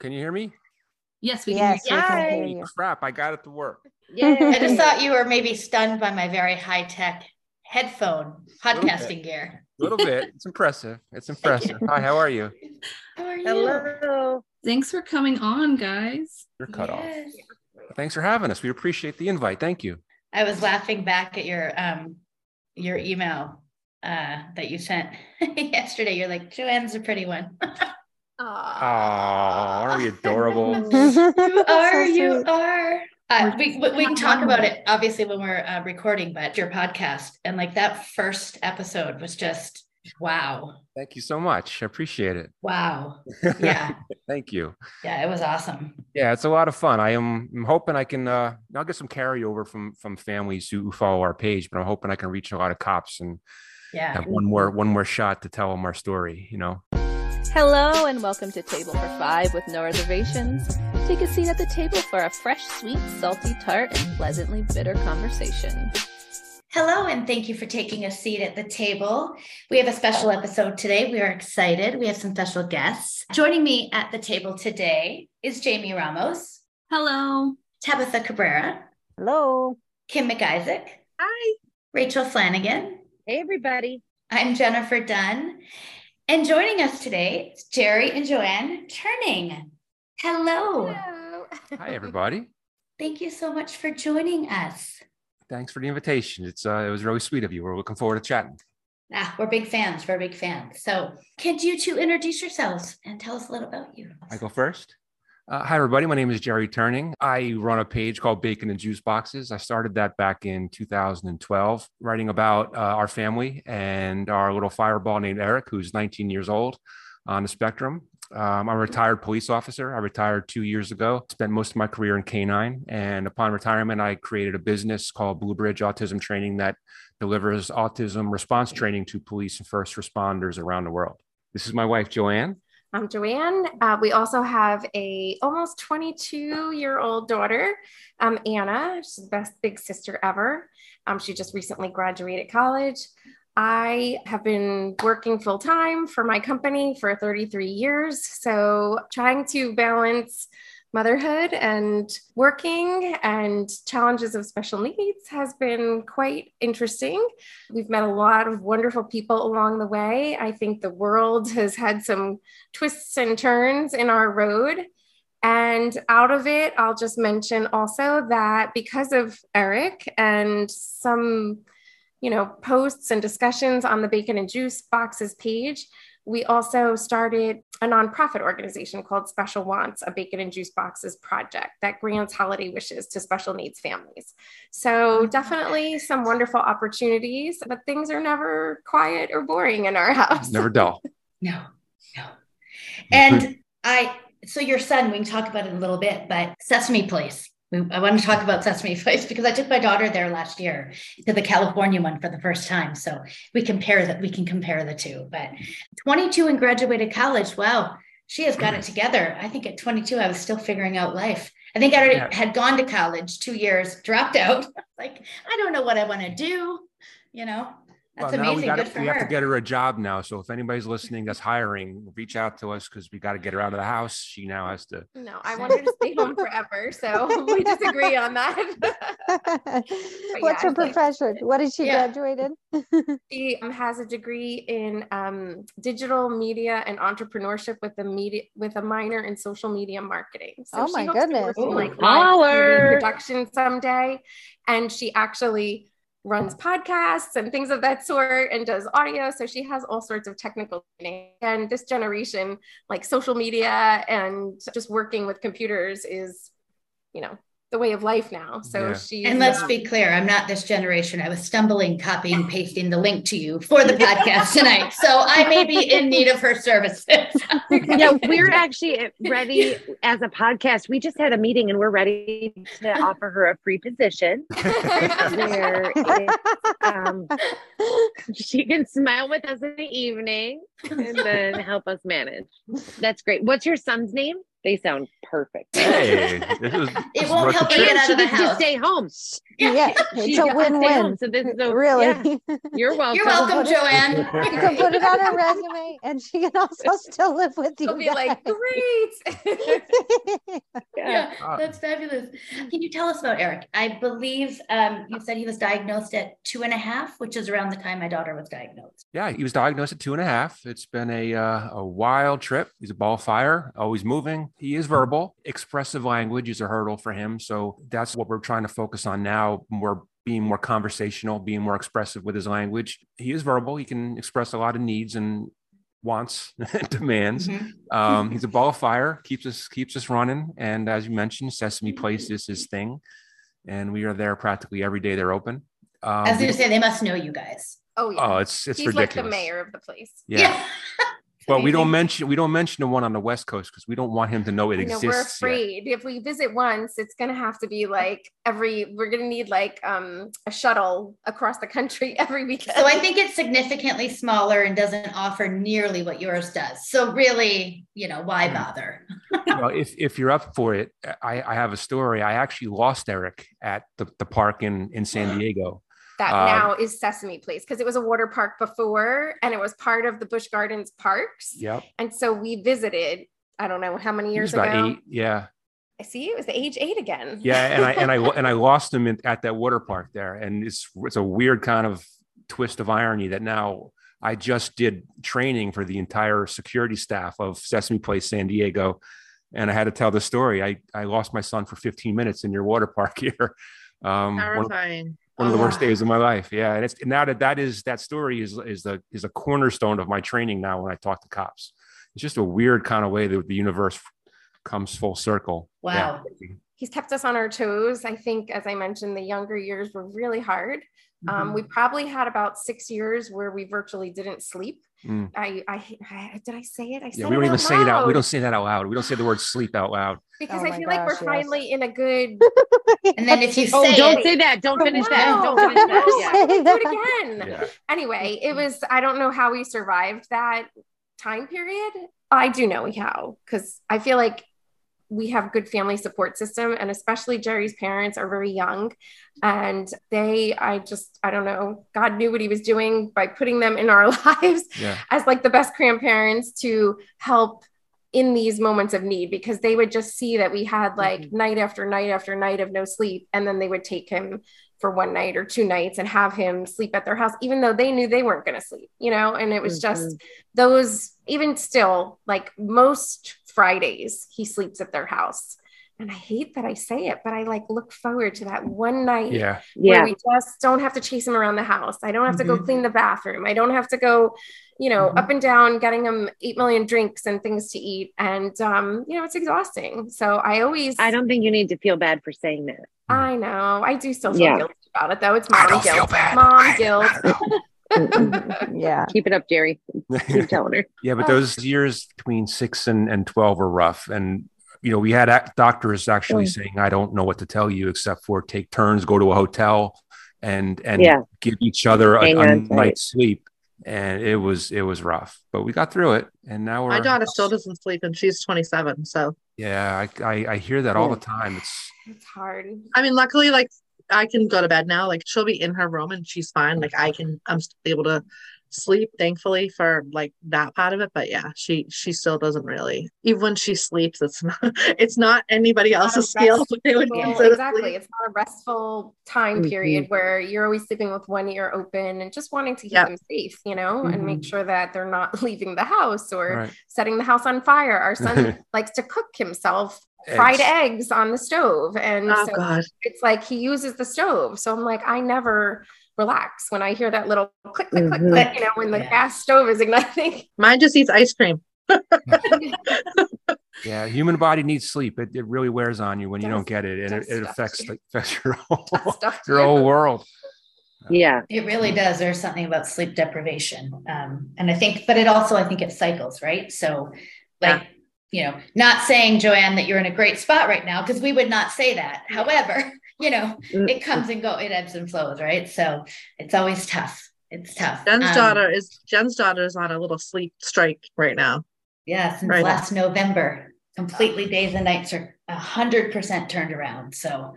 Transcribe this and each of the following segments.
Can you hear me? Yes, we Yes, can we hear you. hear Holy crap! I got it to work. Yeah, I just thought you were maybe stunned by my very high tech headphone podcasting gear. A little bit. It's impressive. It's impressive. Hi, how are you? How are you? Hello. Thanks for coming on, guys. You're cut off. Thanks for having us. We appreciate the invite. Thank you. I was laughing back at your um your email uh that you sent yesterday. You're like, Jo-Ann's a pretty one. Oh, aren't we adorable? you are, So you are. Uh, we, we we can talk about it obviously when we're uh, recording, but your podcast and like that first episode was just wow, Thank you so much. I appreciate it. wow, yeah, Thank you. yeah, it was awesome. Yeah, it's a lot of fun. I am I'm hoping I can uh I'll get some carryover from from families who who follow our page, but I'm hoping I can reach a lot of cops and Yeah, have one more one more shot to tell them our story, you know. Hello and welcome to Table for Five with no reservations. Take a seat at the table for a fresh, sweet, salty tart, and pleasantly bitter conversation. Hello, and thank you for taking a seat at the table. We have a special episode today. We are excited. We have some special guests. Joining me at the table today is Jamie Ramos, Hello. Tabitha Cabrera, Hello. Kim McIsaac, Hi. Rachel Flanagan. Hey, everybody. I'm Jennifer Dunn. And joining us today is Jerry and Jo-Ann Turning. Hello. Hello. Hi everybody. Thank you so much for joining us. Thanks for the invitation. It's uh it was really sweet of you. We're looking forward to chatting. Ah, we're big fans. We're big fans. So, could you two introduce yourselves and tell us a little about you? I go first. Uh, hi, everybody. My name is Jerry Turning. I run a page called Bacon and Juice Boxes. I started that back in 2012, writing about uh, our family and our little fireball named Eric, who's 19 years old on the spectrum. Um, I'm a retired police officer. I retired two years ago, spent most of my career in K9. And upon retirement, I created a business called Blue Bridge Autism Training that delivers autism response training to police and first responders around the world. This is my wife, Jo-Ann. I'm Jo-Ann. Uh, we also have a almost 22 year old daughter, um, Anna. She's the best big sister ever. Um, she just recently graduated college. I have been working full time for my company for 33 years. So trying to balance motherhood and working and challenges of special needs has been quite interesting. We've met a lot of wonderful people along the way. I think the world has had some twists and turns in our road. And out of it, I'll just mention also that because of Eric and some, you know, posts and discussions on the Bacon and Juice Boxes page, we also started a nonprofit organization called Special Wants, a Bacon and Juice Boxes project that grants holiday wishes to special needs families. So, oh, definitely some wonderful opportunities, but things are never quiet or boring in our house. Never dull. No, no. Mm-hmm. And I, so your son, we can talk about it in a little bit, but Sesame Place. We, I want to talk about Sesame Place because I took my daughter there last year to the California one for the first time. So we compare that. We can compare the two. But 22 and graduated college. Wow, she has got it mm. together. I think at 22, I was still figuring out life. I think I already Yeah. had gone to college two years, dropped out. like I don't know what I want to do. You know, that's well, now we amazing. got Good to, for we her. have to get her a job now. So if anybody's listening that's hiring, reach out to us because we got to get her out of the house. She now has to. No, I want her to stay home forever. So we disagree on that. What's yeah, her it's like- profession? What did she Yeah. in? she um, has a degree in um, digital media and entrepreneurship with a media with a minor in social media marketing. So Oh my goodness. work in, like live production someday, and she actually runs podcasts and things of that sort and does audio so she has all sorts of technical training. and this generation like social media and just working with computers is you know the way of life now so Yeah. she And let's be clear, I'm not this generation. I was stumbling, copying, pasting the link to you for the podcast tonight. So I may be in need of her services. yeah, we're actually ready as a podcast. We just had a meeting and we're ready to offer her a free position where it, um, she can smile with us in the evening and then help us manage. That's great. What's your son's name? They sound perfect. Hey, this is. this It is won't help her trip. get out she of the gets to house. stay home. yeah, She it's a got to stay home, win-win. So this is a, really. yeah, you're welcome. You're welcome, Jo-Ann. You can put it on her resume, and she can also still live with you. She'll be like, guys. great. Uh, That's fabulous. Can you tell us about Eric? I believe um, you said he was diagnosed at two and a half, which is around the time my daughter was diagnosed. Yeah, he was diagnosed at two and a half. It's been a uh, a wild trip. He's a ball of fire, always moving. He is verbal. Expressive language is a hurdle for him. So that's what we're trying to focus on now. More being more conversational, being more expressive with his language. He is verbal. He can express a lot of needs and wants and demands. Mhm. Um, he's a ball of fire, keeps us keeps us running. And as you mentioned, Sesame Place is his thing, and we are there practically every day. They're open. Um, I was going to say they must know you guys. Oh yeah. Oh, it's it's He's ridiculous. like the mayor of the place. Yeah. But we don't mention we don't mention the one on the West Coast because we don't want him to know it know, exists. we're yet. afraid if we visit once, it's gonna have to be like every. We're gonna need like um a shuttle across the country every weekend. So I think it's significantly smaller and doesn't offer nearly what yours does. So really, you know, why bother? well, if if you're up for it, I, I have a story. I actually lost Eric at the, the park in in San Diego. That um, now is Sesame Place because it was a water park before and it was part of the Busch Gardens parks. Yep, And so we visited. I don't know how many he years was about ago. eight. Yeah, I see it was the age eight again. yeah, and I and I and I lost him in, at that water park there, and it's it's a weird kind of twist of irony that now I just did training for the entire security staff of Sesame Place San Diego, and I had to tell the story. I I lost my son for 15 minutes in your water park here. Um, Terrifying. one of the oh, worst Oh. days of my life. Yeah, and it's now that that is that story is is the is a cornerstone of my training now when I talk to cops. It's just a weird kind of way that the universe comes full circle. Wow. Yeah. He's kept us on our toes. I think, as I mentioned, the younger years were really hard. Mm-hmm. Um, we probably had about six years where we virtually didn't sleep. Mm. I, I, I, did I say it? I Yeah, said we don't it even out say it out. We don't say that out loud. We don't say the word sleep out loud. because Oh I my feel like we're yes. finally in a good. And then if you Oh, say don't it, say that. Don't finish that. Don't finish that. Yeah. Say won't do it again. Yeah. Anyway, it was. I don't know how we survived that time period. I do know how because I feel like we have good family support system and especially Jerry's parents are very young. And they I just I don't know God knew what he was doing by putting them in our lives Yeah. as like the best grandparents to help in these moments of need because they would just see that we had mm-hmm. like night after night after night of no sleep and then they would take him for one night or two nights and have him sleep at their house even though they knew they weren't going to sleep you know? And it was mm-hmm. just those even still like most fridays he sleeps at their house and i hate that i say it but i like look forward to that one night Yeah. where Yeah. we just don't have to chase him around the house. I don't have to go Mhm. clean the bathroom. I don't have to go, you know, Mhm. up and down getting him 8 million drinks and things to eat. And, um, you know, it's exhausting. So I always, I don't think you need to feel bad for saying that. I know, I do still feel Yeah. guilty about it though. It's mom don't feel guilt. bad. Mom I- guilt. I don't yeah. Keep it up, Jerry. Keep telling her. yeah, but those years between six and, and 12 were rough. And, you know, we had ac- doctors actually Mm. saying, I don't know what to tell you except for take turns, go to a hotel and, and Yeah. give each other a, Hang a on tight. night's sleep. And it was, it was rough, but we got through it. And now we're, My daughter still doesn't sleep and she's 27. So, yeah, I, I, I hear that all Yeah. the time. It's, It's hard. I mean, luckily, like I can go to bed now. Like she'll be in her room and she's fine. Like I can, I'm still able to sleep, thankfully, for like that part of it. But yeah, she she still doesn't really. Even when she sleeps, it's not it's not anybody Not a else's skill. restful- They would Well, consider exactly. sleep. It's not a restful time Mhm. period where you're always sleeping with one ear open and just wanting to keep Yep. them safe, you know, and make Mhm. sure that they're not leaving the house or right. setting the house on fire. Our son likes to cook himself fried Eggs. eggs on the stove. And Oh so God. it's like he uses the stove. So I'm like, I never relax when I hear that little click, click, click, Mhm. click, you know, when the Yeah. gas stove is igniting. Mine just eats ice cream. Yeah, human body needs sleep. It, it really wears on you when you Does. don't get it, and it, Does it affects like, affects your whole your whole world. Yeah. it really does. There's something about sleep deprivation. Um, and I think, but it also, I think it cycles, right? So, like, you know, not saying, Jo-Ann, that you're in a great spot right now, because we would not say that. However, you know, Mm. it comes and go, it ebbs and flows, right? So it's always tough. It's tough. Jen's Um, daughter is Jen's daughter is on a little sleep strike right now. Yeah, since Right. last November, completely days and nights are a hundred percent turned around. So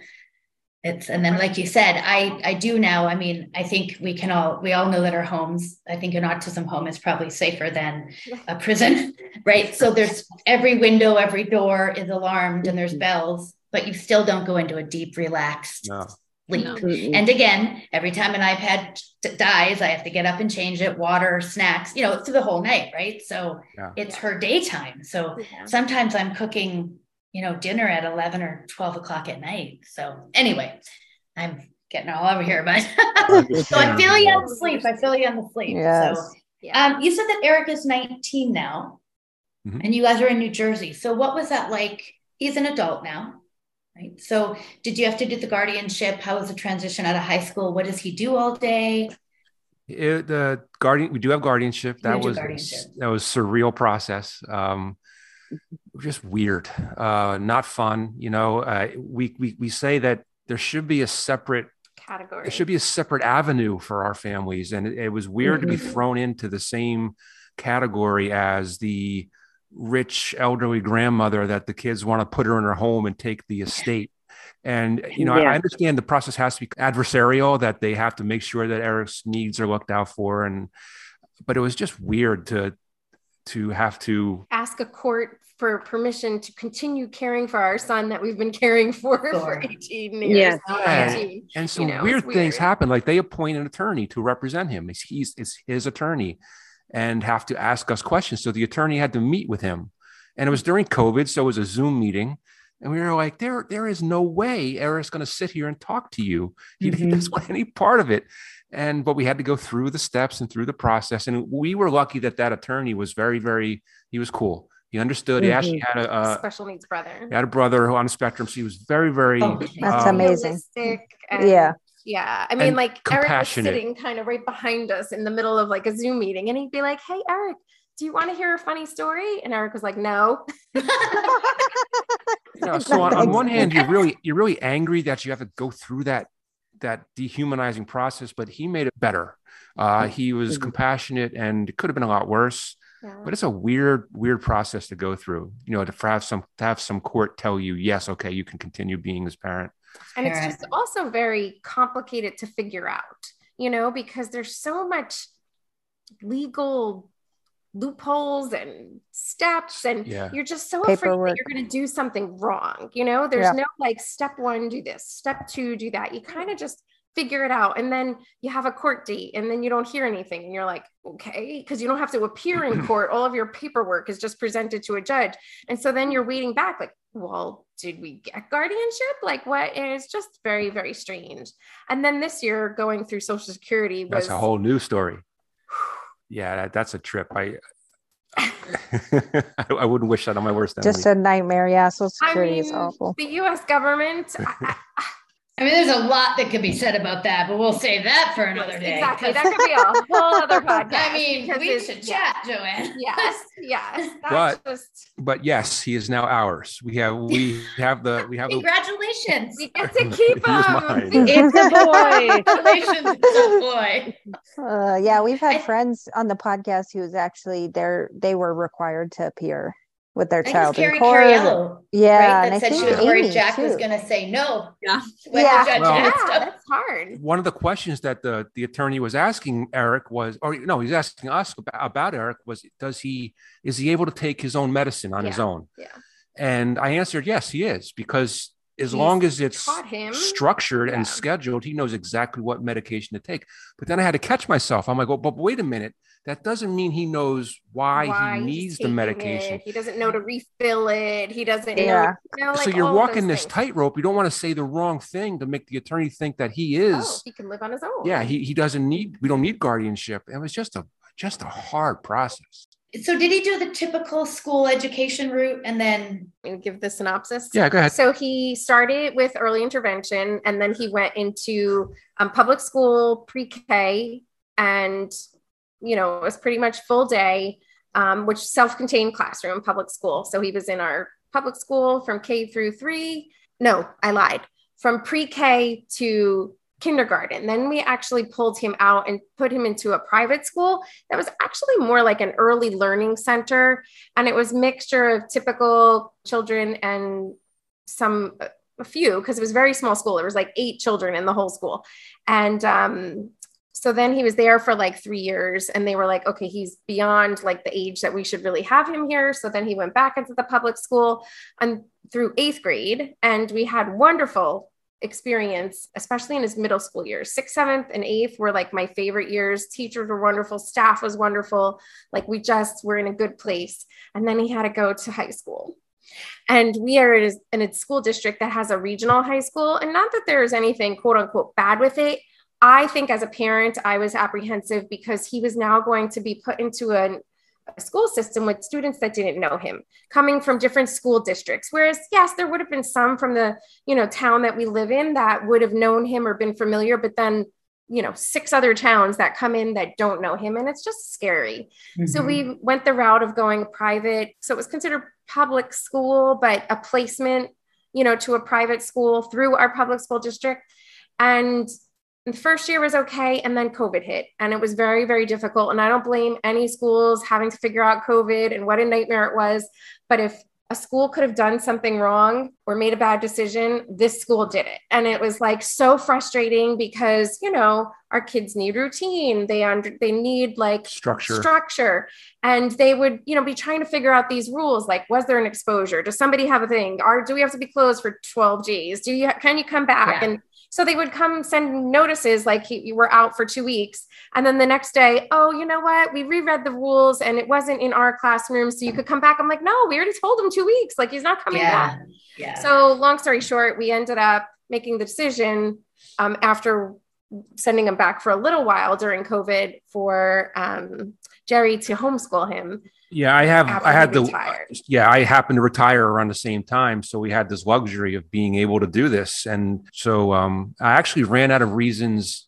it's and then like you said, I I do now. I mean, I think we can all we all know that our homes. I think an autism home is probably safer than a prison, right? So there's every window, every door is alarmed, and there's bells. But you still don't go into a deep, relaxed No. sleep. No. And again, every time an iPad t- dies, I have to get up and change it, water, snacks, you know, through the whole night, right? So Yeah. it's her daytime. So Yeah. sometimes I'm cooking, you know, dinner at 11 or 12 o'clock at night. So anyway, I'm getting all over here, but so I feel you on the sleep. I feel you on the sleep. Yes. So um, you said that Eric is 19 now, Mhm. and you guys are in New Jersey. So what was that like? He's an adult now, right? So did you have to do the guardianship? How was the transition out of high school? What does he do all day? It, the guardian, we do have guardianship. You That was guardianship. that was surreal process. Um, just weird, uh, not fun. You know, uh, we we we say that there should be a separate Category. there should be a separate avenue for our families, and it, it was weird to be Mhm. thrown into the same category as the rich elderly grandmother that the kids want to put her in her home and take the estate. And you know, I- Yeah. I understand the process has to be adversarial; that they have to make sure that Eric's needs are looked out for. And but it was just weird to to have to ask a court for permission to continue caring for our son that we've been caring for for 18 years. Yes. Yeah. 19. and some know, it's weird things happen. Like they appoint an attorney to represent him. He's, he's it's his attorney, and have to ask us questions. So the attorney had to meet with him, and it was during COVID, so it was a Zoom meeting. And we were like, there, there is no way Eric's going to sit here and talk to you. He, he Mhm. doesn't want any part of it. And but we had to go through the steps and through the process. And we were lucky that that attorney was very, very. He was cool. He understood. He actually had a, a Special needs brother. he had a brother who on the spectrum. So he was very, very. Oh, That's um, amazing. And- Yeah. Yeah. I mean, And like Eric was sitting kind of right behind us in the middle of like a Zoom meeting, and he'd be like, Hey, Eric, do you want to hear a funny story? And Eric was like, No. know, so on, on one hand you're really you're really angry that you have to go through that that dehumanizing process but he made it better uh, he was Mhm. compassionate and it could have been a lot worse Yeah. but it's a weird weird process to go through you know to have some to have some court tell you yes okay you can continue being his parent and it's just also very complicated to figure out you know because there's so much legal loopholes and steps and Yeah. you're just so afraid that you're going to do something wrong you know? There's Yeah. no like step one do this step two do that. You mm-hmm. kind of just figure it out and then you have a court date and then you don't hear anything and you're like okay because you don't have to appear in court. All of your paperwork is just presented to a judge. And so then you're waiting back like well did we get guardianship like what is just very very strange and then this year going through social security was that's a whole new story yeah that, that's a trip i I wouldn't wish that on my worst enemy. Just a nightmare. Yeah. Social I security is awful. the us government I- I- I mean, there's a lot that could be said about that, but we'll save that for another day. exactly 'cause- that could be a whole other podcast I mean, we it's- should yeah. chat, Jo-Ann. yes yes that's But- just but yes, he is now ours. We have we have the we have the Congratulations. we get to keep Here's him. It's a boy. Congratulations, it's a boy. Uh, yeah, we've had I- friends on the podcast who's actually they're they were required to appear with their I child it's Carrie in court. Cariello, yeah, right? and I That said think she was worried Amy, Jack was going to say no. Yeah. Yeah. the judge Well- yeah that's hard one of the questions that the the attorney was asking Eric was, or no, he's asking us about, about Eric was, does he is he able to take his own medicine on his Yeah, own? yeah. And I answered yes, he is because as He's long as it's structured Yeah. and scheduled, he knows exactly what medication to take. But then I had to catch myself. I'm like, well, but wait a minute. That doesn't mean he knows why, why he needs the medication. it. He doesn't know to refill it. He doesn't Yeah. know. You know, so you're walking this tightrope. You don't want to say the wrong thing to make the attorney think that he oh, is. Oh, he can live on his own. yeah, he, he doesn't need. We don't need guardianship. It was just a just a hard process. So did he do the typical school education route and then give the synopsis. Yeah, go ahead. So he started with early intervention, and then he went into um, public school, pre-K, and you know it was pretty much full day, um, which self-contained classroom, public school. So he was in our public school from K through three. No, I lied. From pre-K to kindergarten. Then we actually pulled him out and put him into a private school that was actually more like an early learning center. And it was mixture of typical children and some a few because it was very small school. There was like eight children in the whole school. And um so then he was there for like three years and they were like okay he's beyond like the age that we should really have him here. So then he went back into the public school and through eighth grade, and we had wonderful experience, especially in his middle school years. Sixth, seventh, and eighth were like my favorite years. Teachers were wonderful, staff was wonderful. Like we just were in a good place. And then he had to go to high school. And we are in a school district that has a regional high school. And not that there is anything quote unquote bad with it. I think as a parent, I was apprehensive because he was now going to be put into an a school system with students that didn't know him coming from different school districts. Whereas yes there would have been some from the you know town that we live in that would have known him or been familiar but then you know six other towns that come in that don't know him and it's just scary. Mm-hmm. so we went the route of going private. So it was considered public school but a placement you know to a private school through our public school district. And the first year was okay and then covid hit and it was very very difficult and i don't blame any schools having to figure out covid and what a nightmare it was but if a school could have done something wrong or made a bad decision this school did it and it was like so frustrating because you know our kids need routine they under they need like structure. structure and they would you know be trying to figure out these rules like was there an exposure? Does somebody have a thing? Or do we have to be closed for 12 g's? Do you can you come back? Yeah. and so they would come send notices like you were out for two weeks. And then the next day, oh, you know what? We reread the rules and it wasn't in our classroom. So you could come back. I'm like, no, we already told him two weeks. Like he's not coming yeah. back. Yeah. So long story short, we ended up making the decision um, after sending him back for a little while during COVID for um, Jerry to homeschool him yeah, I have. I had the. Yeah, I happened to retire around the same time, so we had this luxury of being able to do this, and so um, I actually ran out of reasons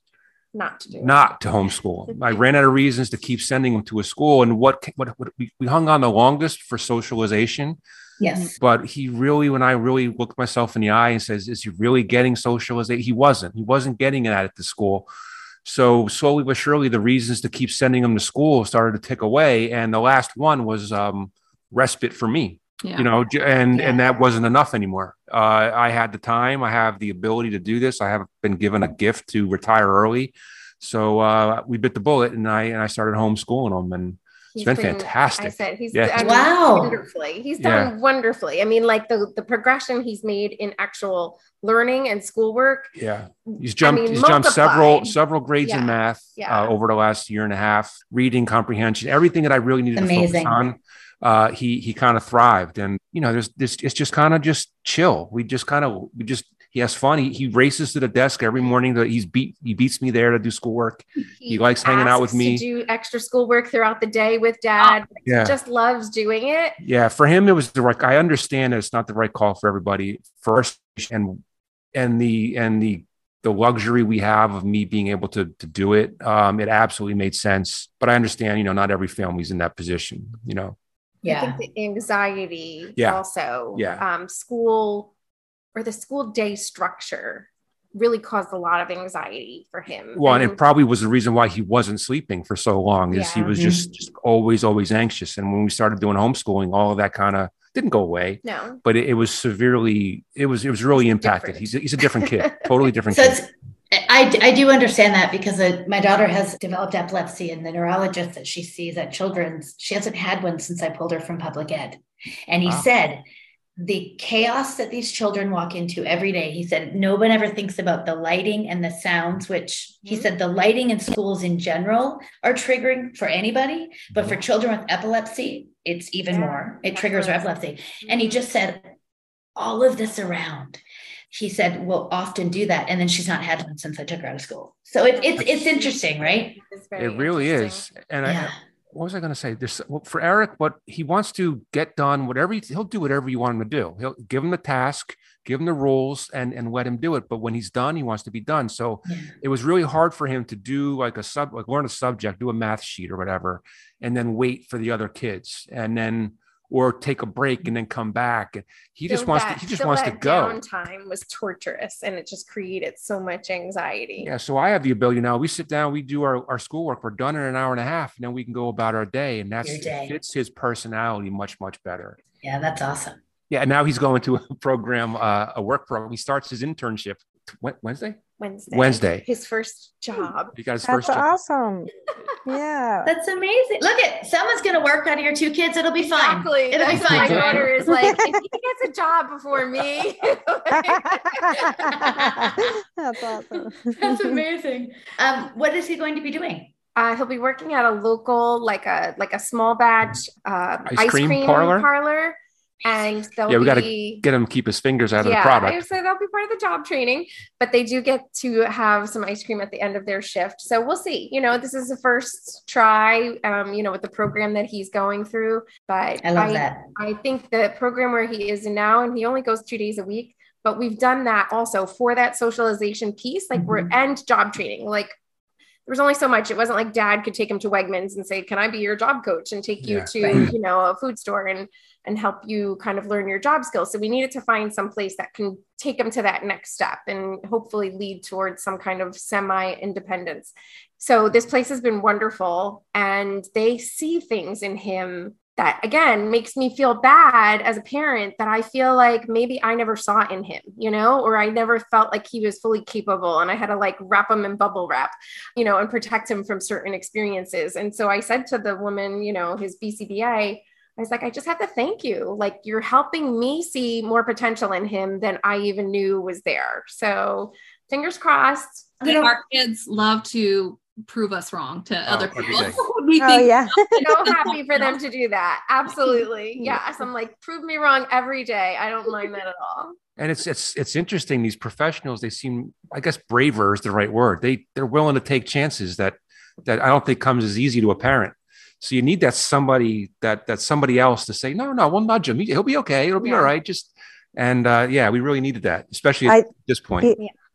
not to do not it. to homeschool. I ran out of reasons to keep sending them to a school, and what what, what we, we hung on the longest for socialization. Yes, but he really, when I really looked myself in the eye and says, "Is he really getting socialization?" He wasn't. He wasn't getting it at the school. So slowly but surely, the reasons to keep sending them to school started to tick away, and the last one was um, respite for me. Yeah. You know, and yeah. and that wasn't enough anymore. Uh, I had the time, I have the ability to do this. I have been given a gift to retire early, so uh, we bit the bullet, and I and I started homeschooling them, and it's been, been, fantastic. I said he's yeah. done wow. wonderfully. He's done yeah. wonderfully. I mean, like the the progression he's made in actual learning and schoolwork. Yeah, he's jumped. I mean, he's jumped several several grades yeah. in math yeah. uh, over the last year and a half. Reading comprehension, everything that I really needed Amazing. to focus on. Uh, he he kind of thrived, and you know, there's this. It's just kind of just chill. We just kind of we just he has fun. He, he races to the desk every morning. That he's beat he beats me there to do schoolwork. He, he likes hanging out with me. do extra schoolwork throughout the day with dad. Yeah. He just loves doing it. Yeah, for him it was the right. I understand that it's not the right call for everybody. First, and and the and the the luxury we have of me being able to to do it, um, it absolutely made sense. But I understand, you know, not every family's in that position. You know. Yeah. I think the anxiety yeah. also. Yeah. Um, school or the school day structure really caused a lot of anxiety for him. Well, and, and it probably was the reason why he wasn't sleeping for so long is yeah. he was just, just, always, always anxious. And when we started doing homeschooling, all of that kind of didn't go away. No, but it, it, was severely, it was, it was really impacted. He's a, he's a different kid, totally different so kid. I, I do understand that because uh, my daughter has developed epilepsy and the neurologist that she sees at children's, she hasn't had one since I pulled her from public ed. And he wow. said the chaos that these children walk into every day. He said, no one ever thinks about the lighting and the sounds, which he mm-hmm. said the lighting in schools in general are triggering for anybody, but for mm-hmm. children with epilepsy, it's even yeah. more. It triggers their epilepsy. Mm-hmm. And he just said, all of this around. He said, "We'll often do that," and then she's not had one since I took her out of school. So it, it's it's interesting, right? It really is, and yeah. I what was I going to say? This for Eric, what he wants to get done, whatever he, will do, whatever you want him to do. He'll give him the task, give him the rules, and and let him do it. But when he's done, he wants to be done. So yeah. it was really hard for him to do like a sub, like learn a subject, do a math sheet or whatever, and then wait for the other kids, and then or take a break and then come back. And he just wants that, to, he just wants to go. Time was torturous and it just created so much anxiety. Yeah. So I have the ability now. We sit down, we do our, our schoolwork. We're done in an hour and a half, and then we can go about our day. And that's fits his personality much, much better. Yeah, that's awesome. Yeah. And now he's going to a program, uh, a work program. He starts his internship Wednesday. Wednesday. Wednesday. His first job. You got his That's first job. awesome. Yeah. That's amazing. Look at someone's gonna work out of your two kids. It'll be fine. Exactly. It'll be fine. My daughter is like, if he gets a job before me. That's awesome. That's amazing. Um, what is he going to be doing? Uh, he'll be working at a local, like a like a small batch uh, Ice cream parlor? parlor, and they'll Yeah, we gotta Get him keep his fingers out of yeah, the product. would say that'll be part of the job training, but they do get to have some ice cream at the end of their shift. So we'll see. You know, this is the first try, um, you know, with the program that he's going through. But I love that. I think the program where he is in now, and he only goes two days a week, but we've done that also for that socialization piece, like we're and job training. Like there was only so much. It wasn't like dad could take him to Wegmans and say, "Can I be your job coach?" and take you Yeah. to you know a food store and and help you kind of learn your job skills. So we needed to find some place that can take them to that next step and hopefully lead towards some kind of semi independence. So this place has been wonderful and they see things in him that again makes me feel bad as a parent that I feel like maybe I never saw in him, you know, or I never felt like he was fully capable and I had to like wrap him in bubble wrap, you know, and protect him from certain experiences. And so I said to the woman, you know, his BCBA, I was like, I just have to thank you. Like, you're helping me see more potential in him than I even knew was there. So, fingers crossed. Our kids love to prove us wrong to other people. we Oh think yeah. So happy for them to do that. Absolutely. Yes. I'm like, prove me wrong every day. I don't mind that at all. and it's it's it's interesting these professionals they seem i guess braver is the right word they they're willing to take chances that that i don't think comes as easy to a parent so you need that somebody that that somebody else to say no no we'll nudge him He- he'll be okay it'll be Yeah. all right just and uh yeah we really needed that especially at I- this point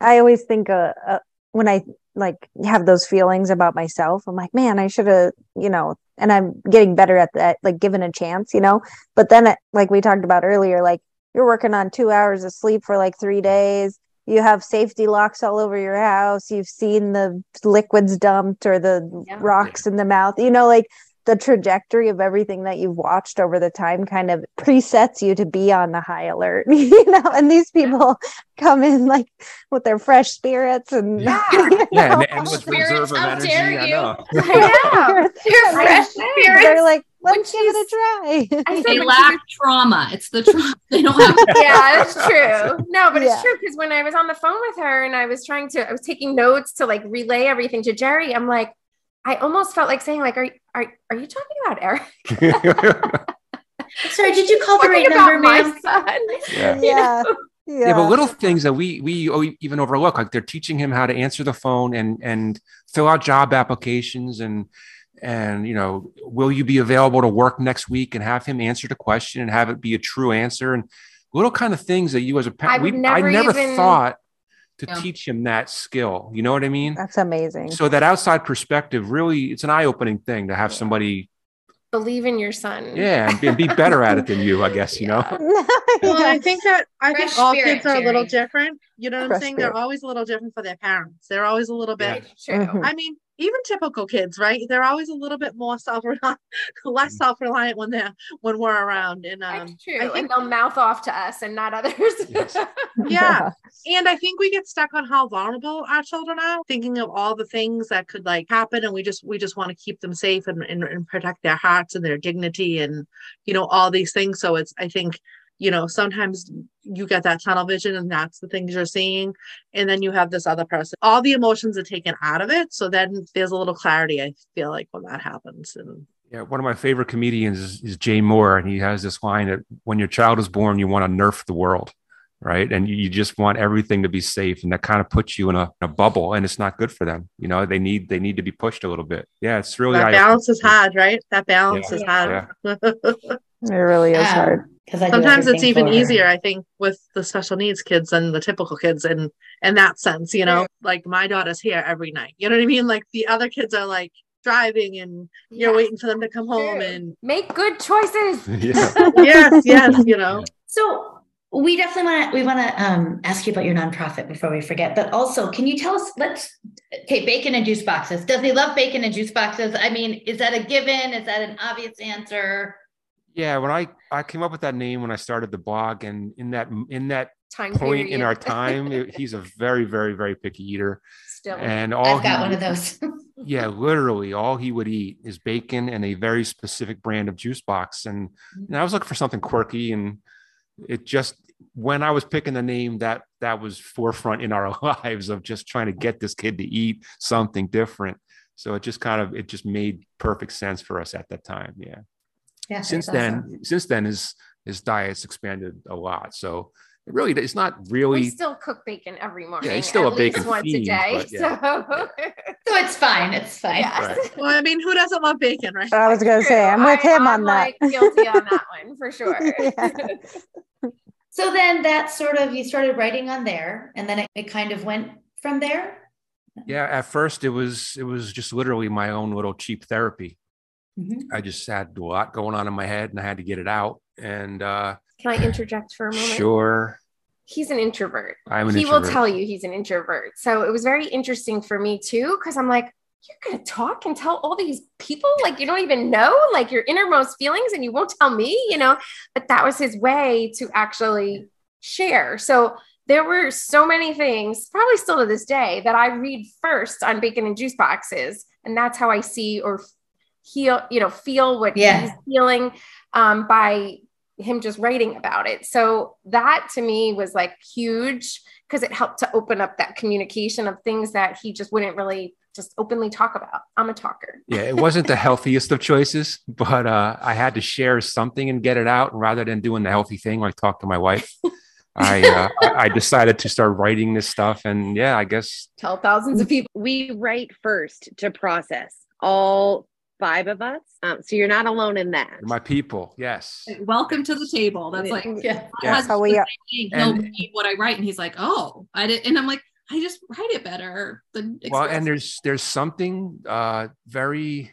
I always think uh, uh, when I like have those feelings about myself, I'm like, man, I should have, you know, and I'm getting better at that, like given a chance, you know. But then, uh, like we talked about earlier, like you're working on two hours of sleep for like three days. You have safety locks all over your house. You've seen the liquids dumped or the Yeah. rocks in the mouth. You know, like the trajectory of everything that you've watched over the time kind of presets you to be on the high alert. you know, and these people come in like with their fresh spirits and Yeah. you yeah know, and, and with Spirits, reserve of energy dare i know Yeah. Your fresh They're like, When let's give it a try. I said they when she lack trauma. It's the trauma they don't have. yeah, that's true. No, but Yeah. it's true because when I was on the phone with her and I was trying to, I was taking notes to like relay everything to Jerry. I'm like, I almost felt like saying, like, are are are you talking about Eric? Sorry, did you call the right number, my ma'am? son. Yeah. You yeah. know? Yeah. yeah but little things that we we even overlook like they're teaching him how to answer the phone and and fill out job applications and and you know will you be available to work next week and have him answer the question and have it be a true answer and little kind of things that you as a parent would we, i never never even- thought to Yeah. teach him that skill you know what i mean That's amazing. so that outside perspective really it's an eye-opening thing to have somebody Believe in your son. yeah and be, and be better at it than you i guess you know Well, I think that I think all spirit, kids are a little different. You know what I'm saying? spirit. They're always a little different for their parents. They're always a little bit. It's true. Mhm. I mean, even typical kids, right? They're always a little bit more self reliant, less self reliant when they're when we're around. And um, That's true. I and think they'll mouth off to us and not others. Yes. yeah, and I think we get stuck on how vulnerable our children are, thinking of all the things that could like happen, and we just we just want to keep them safe and, and and protect their hearts and their dignity and you know all these things. So it's I think you know sometimes you get that tunnel vision and that's the things you're seeing and then you have this other person all the emotions are taken out of it so then there's a little clarity i feel like when that happens and Yeah, one of my favorite comedians is, is Jay Mohr, and he has this line that when your child is born, you want to nerf the world, right? And you, you just want everything to be safe, and that kind of puts you in a, in a bubble, and it's not good for them. You know, they need they need to be pushed a little bit. Yeah, it's really that balance is hard right that balance Yeah. is Yeah. hard It really is hard. Because I sometimes it's even easier i think with the special needs kids than the typical kids in in that sense you know like my daughter's here every night you know what i mean like the other kids are like driving and you're Yeah. waiting for them to come home True. and Make good choices. yeah. yes yes you know So we definitely want to we want to um, ask you about your nonprofit before we forget. But also, can you tell us? Let's okay, bacon and juice boxes. Does he love bacon and juice boxes? I mean, is that a given? Is that an obvious answer? Yeah, when I I came up with that name when I started the blog, and in that in that Time point in our time, it- he's a very very very picky eater, Still. and all I've got he- one of those. yeah, literally all he would eat is bacon and a very specific brand of juice box. And, and I was looking for something quirky, and it just when I was picking the name, that that was forefront in our lives of just trying to get this kid to eat something different. So it just kind of it just made perfect sense for us at that time. Yeah. Yeah, Since then, awesome. since then his his diet's expanded a lot. So it really it's not we really still cook bacon every morning. Yeah, he's still at a bacon least once a fiend, day. yeah. So So it's fine. It's fine. Yes. Right. Well, I mean, who doesn't love bacon, right? I was gonna say I'm with I- him I'm on that. guilty on that one for sure. So then that sort of you started writing on there, and then it, it kind of went from there. yeah. At first, it was it was just literally my own little cheap therapy. Mhm. I just had a lot going on in my head and I had to get it out. And uh Can I interject for a moment? sure, He's an introvert. I'm an he introvert. will tell you he's an introvert. So it was very interesting for me too, because I'm like, you're gonna talk and tell all these people like you don't even know, like your innermost feelings, and you won't tell me, you know. But that was his way to actually share. So there were so many things, probably still to this day, that I read first on bacon and juice boxes, and that's how I see or heal, you know, feel what Yeah. he's feeling um, by him just writing about it. So that to me was like huge because it helped to open up that communication of things that he just wouldn't really just openly talk about. I'm a talker. yeah, it wasn't the healthiest of choices, but uh I had to share something and get it out. Rather than doing the healthy thing, like talk to my wife, I uh, I I decided to start writing this stuff. And yeah, I guess Tell thousands of people. We write first to process all five of us. Um, so you're not alone in that. my people, yes. Welcome to the table. That's like Yeah. my Yeah. How we are. same thing. He'll And- read what I write, and he's like, "Oh, I did," and I'm like, "I just write it better." Than Well, and there's there's something uh very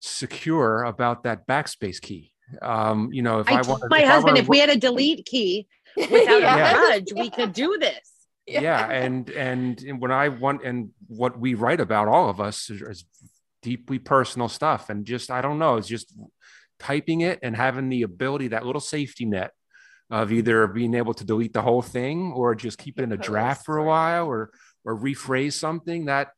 secure about that backspace key. Um, you know, if I, I told want my husband if we had a delete key without Yeah. a grudge, we could do this. yeah and and and when i want and what we write about all of us is, is deeply personal stuff. And just i don't know it's just typing it and having the ability that little safety net of either being able to delete the whole thing or just keep it in a draft for a while or or rephrase something that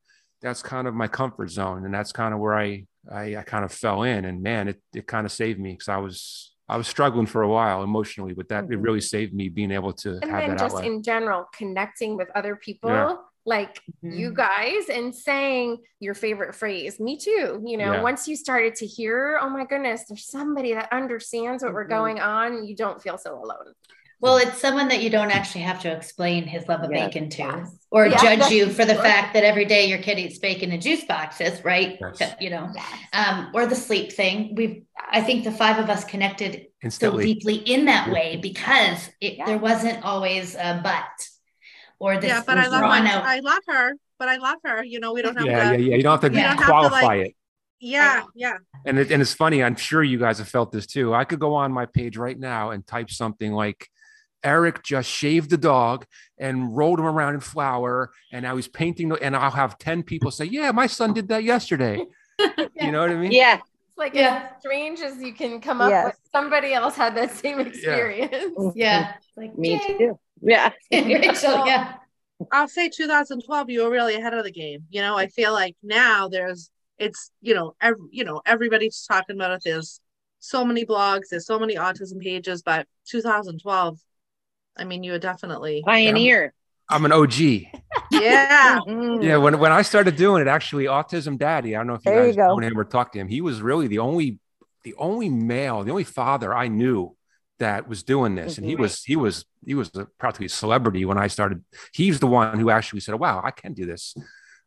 that's kind of my comfort zone. And that's kind of where i i, I kind of fell in. And man it, it kind of saved me because i was i was struggling for a while emotionally but that it Mhm. really saved me being able to and have then that just outlet in general connecting with other people Yeah. Like you guys and saying your favorite phrase me too you know Yeah. once you started to hear oh my goodness there's somebody that understands what we're Mhm. going on you don't feel so alone Well, it's someone that you don't actually have to explain his love of Yes. bacon to, Yes. or Yeah, judge you for the true. fact that every day your kid eats bacon and juice boxes, right? Yes. You know, um, or the sleep thing. We've, I think, the five of us connected so deeply in that way because it, Yeah. there wasn't always a but or this. yeah, but I love my, out- I love her, but I love her. You know, we don't have yeah, to. yeah, yeah. You don't have to We don't have to, qualify like- it. Yeah, yeah. And it, and it's funny. I'm sure you guys have felt this too. I could go on my page right now and type something like, "Eric just shaved the dog and rolled him around in flour, and now he's painting." The, and I'll have ten people say, "Yeah, my son did that yesterday." You know what I mean? Yeah. it's like Yeah. as strange as you can come up Yes. with somebody else had that same experience yeah, like Me yay. too. Yeah. Rachel, yeah, I'll say 2012, you were really ahead of the game. You know, I feel like now there's, it's, you know, every, you know, everybody's talking about it. There's so many blogs, there's so many autism pages, but 2012, I mean, you were definitely, Pioneer. I'm an OG. yeah. Mhm. Yeah, when when I started doing it, actually, Autism Daddy. I don't know if you There guys go. know him or talked to him. He was really the only, the only male, the only father I knew that was doing this, and he Mhm. was he was he was a, practically a celebrity when I started. He's the one who actually said, "Wow, I can do this."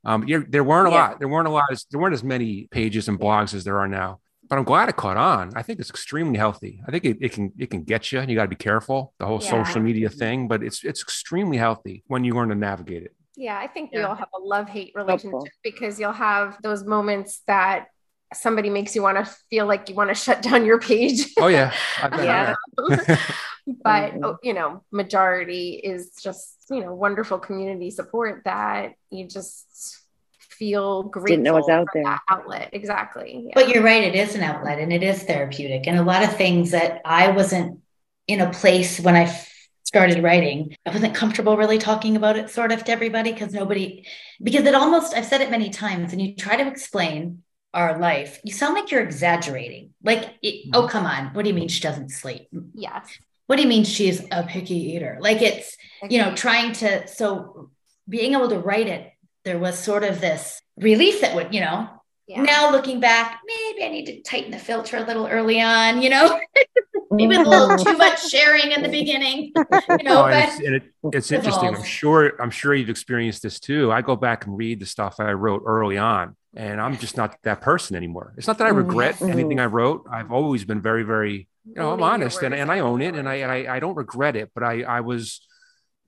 Um, yeah, there weren't a Yeah. lot. There weren't a lot. As, there weren't as many pages and blogs as there are now. But I'm glad it caught on. I think it's extremely healthy. I think it, it can it can get you, and you got to be careful. The whole Yeah. social media thing, but it's it's extremely healthy when you learn to navigate it. Yeah, I think we Yeah. all have a love hate relationship Helpful. because you'll have those moments that somebody makes you want to feel like you want to shut down your page. Oh yeah, I've done Yeah. that. but Mhm. oh, you know, majority is just you know wonderful community support that you just feel grateful Didn't know it's out there. that outlet. Exactly. Yeah. But you're right, it is an outlet and it is therapeutic. And a lot of things that I wasn't in a place when I started writing, I wasn't comfortable really talking about it sort of to everybody because nobody, because it almost, I've said it many times, and you try to explain our life, you sound like you're exaggerating. Like, it, mm-hmm. oh, come on. What do you mean she doesn't sleep? yes. What do you mean she's a picky eater? Like, it's, you know, trying to, so being able to write it, there was sort of this relief that would, you know, Yeah. now looking back, maybe I need to tighten the filter a little early on, you know, maybe a little too much sharing in the beginning, you know, Oh, and but it's, and it, it's interesting. I'm sure. I'm sure you've experienced this too. I go back and read the stuff I wrote early on, and I'm just not that person anymore. It's not that I Mhm. regret Mhm. anything I wrote. I've always been very, very, you know, I'm honest and, and I own it, and I, and I I don't regret it. But I I was.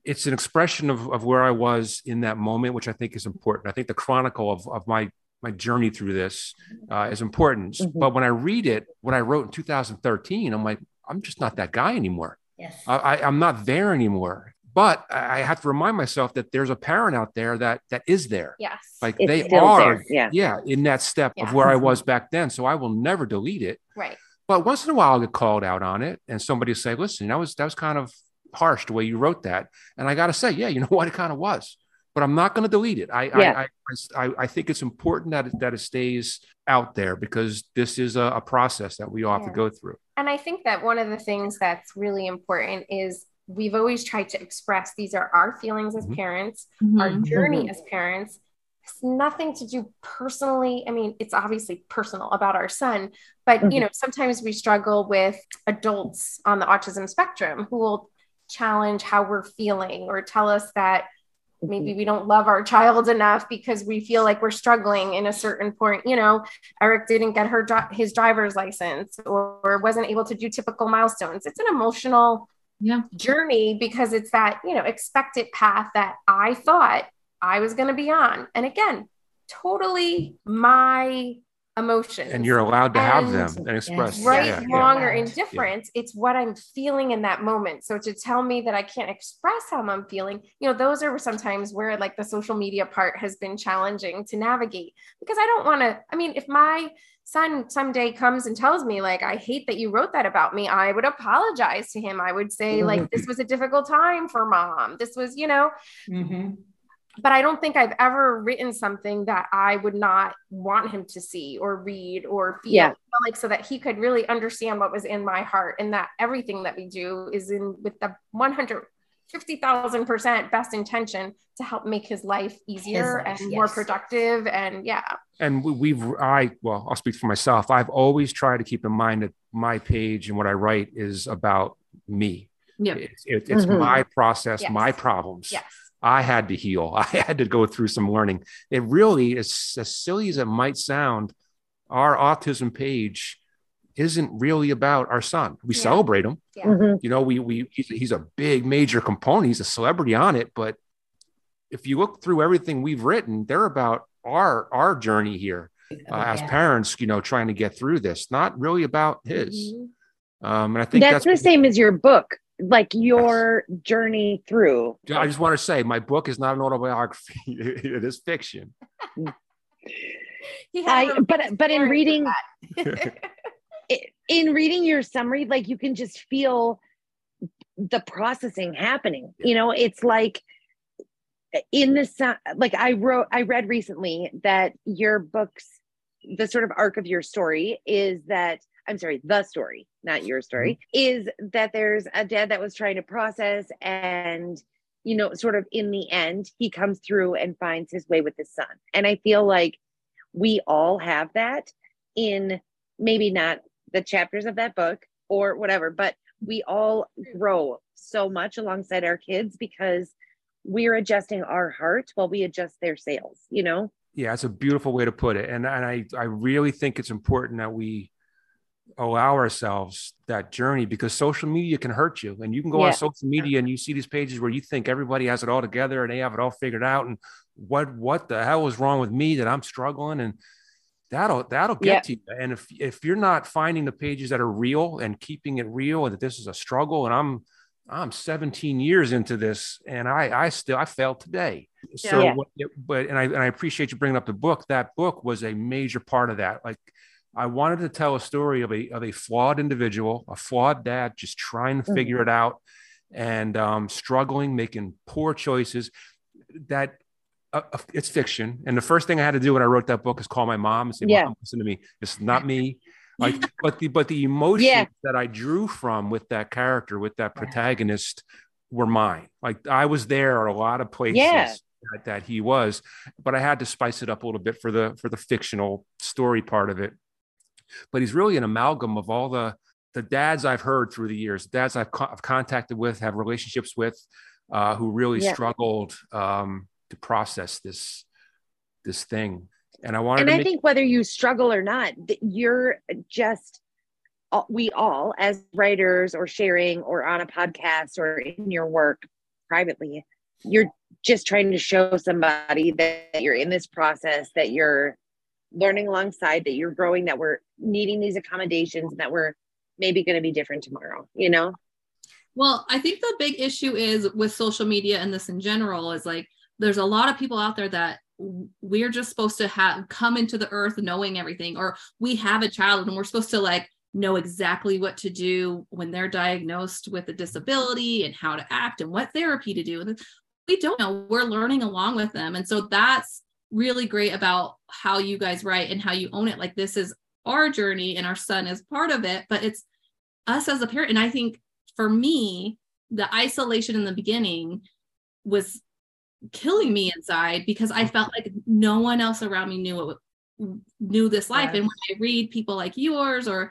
It's an expression of, of where I was in that moment, which I think is important. I think the chronicle of, of my my journey through this uh, is important. Mhm. But when I read it, what I wrote in 2013, I'm like, I'm just not that guy anymore. yes. I, I, I'm not there anymore. But I I have to remind myself that there's a parent out there that that is there. Yes. Like It's they are, there, yeah. in that step Yeah. of where I was back then. So I will never delete it. right. But once in a while, I'll get called out on it, and somebody will say, "Listen, that was that was kind of harsh the way you wrote that." And I got to say, yeah, you know what, it kind of was. But I'm not going to delete it. I, Yeah. I, I, I, I think it's important that it, that it stays out there because this is a, a process that we all have to go through. And I think that one of the things that's really important is we've always tried to express these are our feelings as Mhm. parents, Mm-hmm. our journey as parents. It's nothing to do personally. I mean, it's obviously personal about our son, but you Mhm. know, sometimes we struggle with adults on the autism spectrum who will challenge how we're feeling or tell us that maybe mm-hmm. we don't love our child enough because we feel like we're struggling in a certain point you know eric didn't get her his driver's license or, or wasn't able to do typical milestones. It's an emotional Yeah. journey because it's that you know expected path that i thought i was going to be on. And again totally my emotions And you're allowed to have And- them and express. right, yeah, yeah. wrong, or Yeah. It's what I'm feeling in that moment. So to tell me that I can't express how I'm feeling, you know, those are sometimes where like the social media part has been challenging to navigate because I don't want to. I mean, if my son someday comes and tells me like I hate that you wrote that about me, I would apologize to him. I would say like this was a difficult time for mom. This was, you know, Mhm. But I don't think I've ever written something that I would not want him to see or read or feel Yeah. like so that he could really understand what was in my heart and that everything that we do is in with the 150,000% best intention to help make his life easier life, and more productive and yeah. and we, we've i well i'll speak for myself i've always tried to keep in mind that my page and what i write is about me Yep. it's, it, it's Mhm. my process Yes. my problems Yes. I had to heal i had to go through some learning it really is as silly as it might sound our autism page isn't really about our son we Yeah. celebrate him Yeah. Mhm. you know we we he's, he's a big major component he's a celebrity on it but if you look through everything we've written they're about our our journey here uh, as Yeah. parents you know trying to get through this not really about his Mhm. um and i think that's, that's, the same as your book, like your journey through. i just want to say my book is not an autobiography it is fiction He had I, a but but in reading with that. i- in reading your summary, like you can just feel the processing happening. You know, it's like in the like I wrote, I read recently that your books, the sort of arc of your story is that I'm sorry, the story, not your mm-hmm. story, is that there's a dad that was trying to process and you know, sort of in the end, he comes through and finds his way with his son. And I feel like we all have that in maybe not the chapters of that book or whatever, but we all grow so much alongside our kids because we're adjusting our heart while we adjust their sails, you know? yeah it's a beautiful way to put it and and i i really think it's important that we allow ourselves that journey because social media can hurt you and you can go Yeah. on social media and you see these pages where you think everybody has it all together and they have it all figured out and what what the hell is wrong with me that i'm struggling and that'll that'll get Yeah. to you and if if you're not finding the pages that are real and keeping it real and that this is a struggle and i'm i'm 17 years into this and i i still i failed today So, Yeah. what- but and I and I appreciate you bringing up the book. That book was a major part of that. Like, I wanted to tell a story of a of a flawed individual, a flawed dad, just trying to figure it out and um, struggling, making poor choices. That uh, it's fiction. And the first thing I had to do when I wrote that book is call my mom and say, Yeah. "Mom, listen to me. It's not me." Like, but the but the emotions Yeah. that I drew from with that character, with that protagonist, were mine. Like I was there at a lot of places Yeah. that, that he was, but I had to spice it up a little bit for the for the fictional story part of it. But he's really an amalgam of all the the dads I've heard through the years, dads I've, co- I've contacted with, have relationships with, uh, who really Yeah. struggled um, to process this this thing. And I wanted to and I make, think whether you struggle or not, you're just we all as writers or sharing or on a podcast or in your work privately, you're just trying to show somebody that you're in this process, that you're learning alongside, that you're growing, that we're needing these accommodations, and that we're maybe going to be different tomorrow. You know? Well, I think the big issue is with social media and this in general is like there's a lot of people out there that we're just supposed to have come into the earth knowing everything, or we have a child and we're supposed to like know exactly what to do when they're diagnosed with a disability and how to act and what therapy to do. We don't know. We're learning along with them. And so that's really great about how you guys write and how you own it. Like this is our journey and our son is part of it, but it's us as a parent. And I think for me, the isolation in the beginning was killing me inside because I felt like no one else around me knew what knew this life. And when I read people like yours or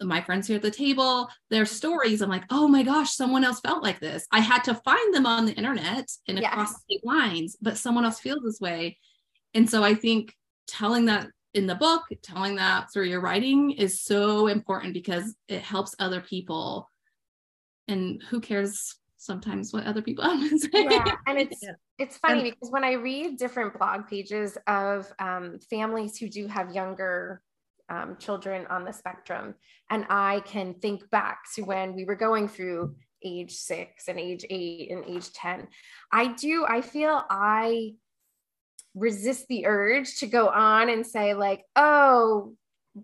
my friends here at the table, their stories, I'm like, oh my gosh, someone else felt like this. I had to find them on the internet and across state lines, but someone else feels this way. And so I think telling that in the book, telling that through your writing is so important because it helps other people. And who cares sometimes what other people have to say? yeah and it's Yeah. it's funny And- because when i read different blog pages of um, families who do have younger um, children on the spectrum. And i can think back to when we were going through age six and age eight and age 10 i do i feel i resist the urge to go on and say like oh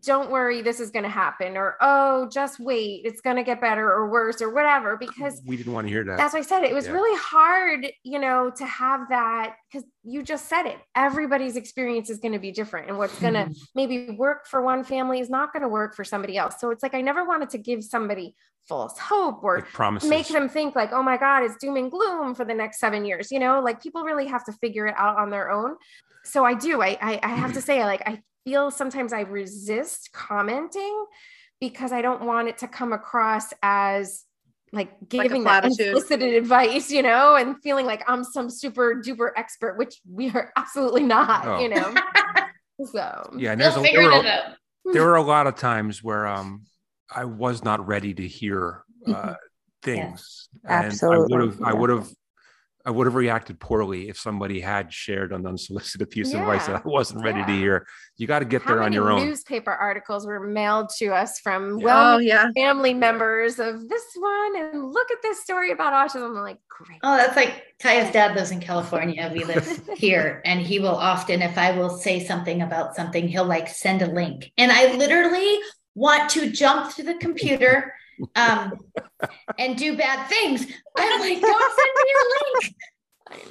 don't worry this is going to happen or oh just wait it's going to get better or worse or whatever because we didn't want to hear that. that's what I said. It was Yeah. really hard, you know, to have that because you just said it. Everybody's experience is going to be different, and what's going to mm-hmm. maybe work for one family is not going to work for somebody else. So it's like I never wanted to give somebody false hope or like make them think like, oh my God, it's doom and gloom for the next seven years. You know, like people really have to figure it out on their own. So I do. I I, I have to say, like, I feel sometimes I resist commenting because I don't want it to come across as like Like giving that platitude. unsolicited advice, you know, and feeling like I'm some super duper expert, which we are absolutely not, Oh. you know. So yeah, and They'll there's a, there, were, it there were a lot of times where um I was not ready to hear uh, things. Absolutely, And I would have I would have I would have reacted poorly if somebody had shared an unsolicited piece of advice that I wasn't ready to hear. You got to get how there on many your own. newspaper articles were mailed to us from Yeah. well oh yeah. family members of this one and look at this story about autism. I'm like, great. Oh, that's like Kaya's dad lives in California. We live here, and he will often, if I will say something about something, he'll like send a link. And I literally want to jump to the computer um, and do bad things. I'm like, don't send me a link.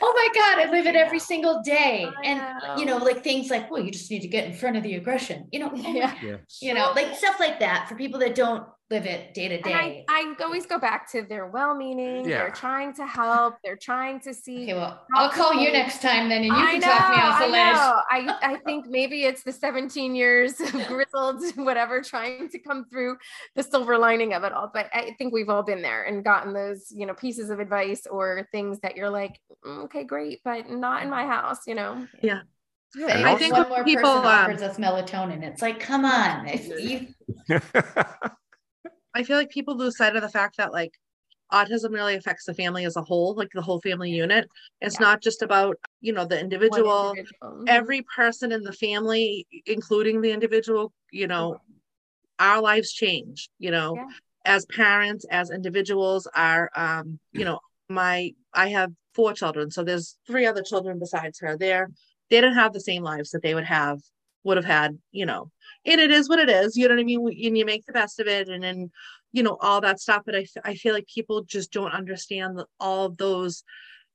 Oh my God, I live it every single day. And, you know. like things like, well, you just need to get in front of the aggression, you know. Yeah. you know, like stuff like that for people that don't live it day to And I, day. I always go back to they're well meaning, Yeah. they're trying to help, they're trying to see. Okay, well, I'll call you next time then and you I can know, talk me off the I ledge. know. I, I think maybe it's the 17 years of grizzled, whatever, trying to come through the silver lining of it all. But I think we've all been there and gotten those, you know, pieces of advice or things that you're like, "Mm, okay, great, but not in my house, you know? Yeah. Yeah, and I think one when more people, person um, offers us melatonin. It's like, come on. If you I feel like people lose sight of the fact that like autism really affects the family as a whole, like the whole family unit. It's Yeah. not just about, you know, the individual, individual. Mhm. every person in the family, including the individual, you know, our lives change, you know, Yeah. as parents, as individuals, our um, you know, my I have four children. So there's three other children besides her. They're they don't have the same lives that they would have would have had, you know. And it is what it is, you know what I mean? And you make the best of it, and then you know all that stuff. But I I feel like people just don't understand all of those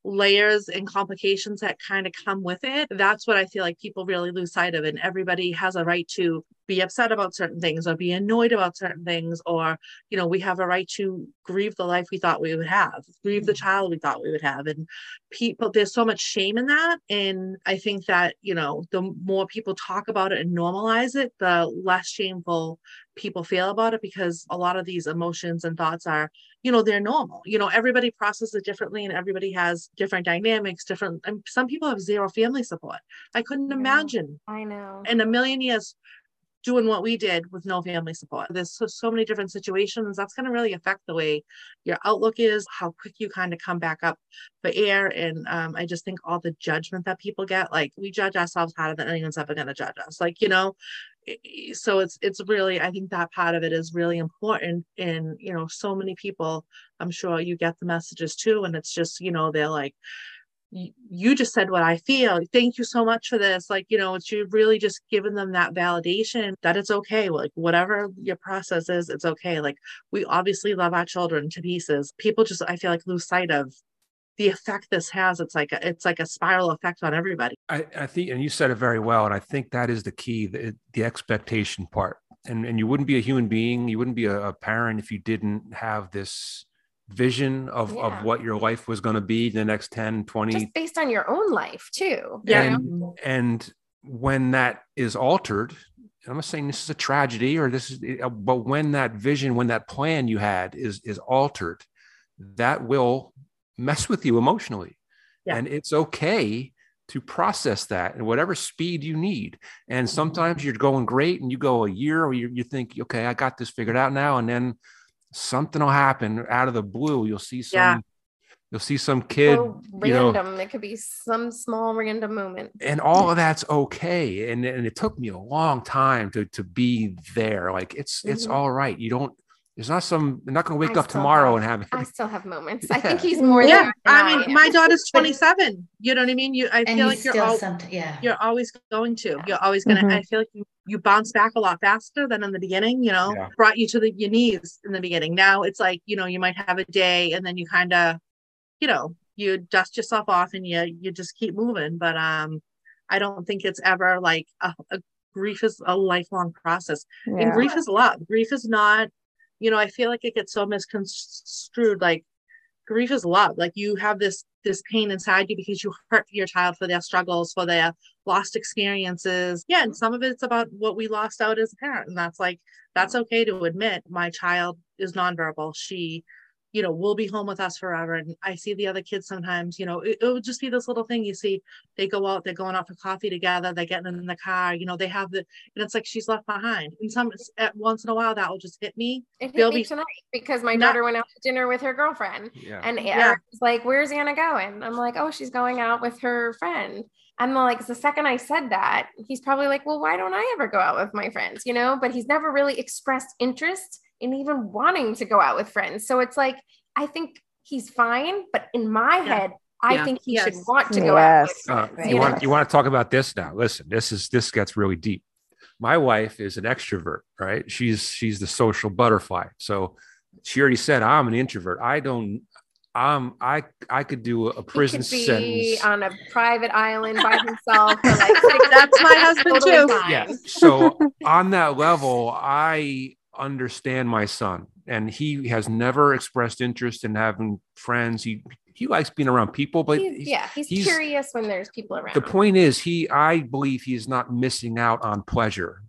layers and complications that kind of come with it. That's what I feel like people really lose sight of. And everybody has a right to be upset about certain things or be annoyed about certain things, or, you know, we have a right to grieve the life we thought we would have, grieve the mm-hmm. child we thought we would have. And people, there's so much shame in that. And I think that, you know, the more people talk about it and normalize it, the less shameful people feel about it because a lot of these emotions and thoughts are you know they're normal. You know everybody processes differently and everybody has different dynamics different and some people have zero family support. I couldn't I imagine i know. in a million years doing what we did with no family support. There's so, so many different situations. That's going to really affect the way your outlook is how quick you kind of come back up for air. And um, i just think all the judgment that people get like we judge ourselves harder than anyone's ever going to judge us like you know so it's it's really i think that part of it is really important and you know so many people i'm sure you get the messages too and it's just you know they're like you just said what i feel. Thank you so much for this. Like you know it's you really just giving them that validation that it's okay. Like whatever your process is it's okay. Like we obviously love our children to pieces. People just i feel like lose sight of the effect this has it's like a, it's like a spiral effect on everybody. I, I think and you said it very well and i think that is the key the, the expectation part. And and you wouldn't be a human being you wouldn't be a, a parent if you didn't have this vision of, yeah. of what your life was going to be in the next 10 20 just based on your own life too yeah and, and when that is altered I'm not saying this is a tragedy or this is, but when that vision, when that plan you had is is altered, that will mess with you emotionally. Yeah. And it's okay to process that and whatever speed you need. And sometimes you're going great and you go a year or you, you think, okay, I got this figured out now. And then something will happen out of the blue. You'll see some, yeah. you'll see some kid, so random. You know, it could be some small random moment. And all of that's okay. And, and it took me a long time to, to be there. Like it's, mm-hmm. it's all right. You don't, there's not some. They're not going to wake I up tomorrow have, and have. I still have moments. Yeah. I think he's more. Than yeah, I mean, I my daughter's 27. You know what I mean? You, I and feel like you're all, yeah. You're always going to. You're always gonna. Mm-hmm. I feel like you you bounce back a lot faster than in the beginning. You know, yeah. brought you to the your knees in the beginning. Now it's like you know you might have a day and then you kind of, you know, you dust yourself off and you you just keep moving. But um, I don't think it's ever like a, a grief is a lifelong process yeah. and grief is a lot grief is not you know, I feel like it gets so misconstrued. Like grief is love. Like you have this this pain inside you because you hurt your child for their struggles, for their lost experiences. Yeah, and some of it's about what we lost out as a parent, and that's like that's okay to admit. My child is nonverbal. She you know, will be home with us forever. And I see the other kids sometimes, you know, it, it would just be this little thing you see, they go out, they're going out for coffee together, they're getting in the car, you know, they have the, and it's like she's left behind. And some, at once in a while, that will just hit me. It hit me be, tonight because my not, daughter went out to dinner with her girlfriend. Yeah. And yeah. was like, where's Anna going? I'm like, oh, she's going out with her friend. I'm like, the second I said that, he's probably like, well, why don't I ever go out with my friends? You know, but he's never really expressed interest in even wanting to go out with friends. So it's like, I think he's fine, but in my yeah. head, I yeah. think he yes. should want to go yes. out. With, uh, you, want you want to talk about this now? Listen, this is this gets really deep. My wife is an extrovert, right? She's she's the social butterfly. So she already said I'm an introvert. I don't. Um, I I could do a prison sentence on a private island by himself. Like That's my husband totally too. Yeah. So on that level, I understand my son and he has never expressed interest in having friends. He he likes being around people but he's, he's, yeah he's, he's, curious when there's people around. The point is he i believe he is not missing out on pleasure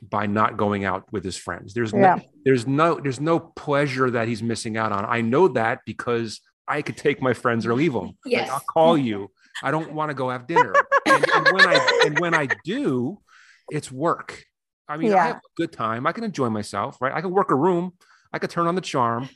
by not going out with his friends. There's yeah. no there's no there's no pleasure that he's missing out on. I know that because i could take my friends or leave them yes. Like, i'll call you. I don't want to go have dinner. And, and when i and when i do it's work I mean, yeah. I have a good time. I can enjoy myself, right? I can work a room. I could turn on the charm,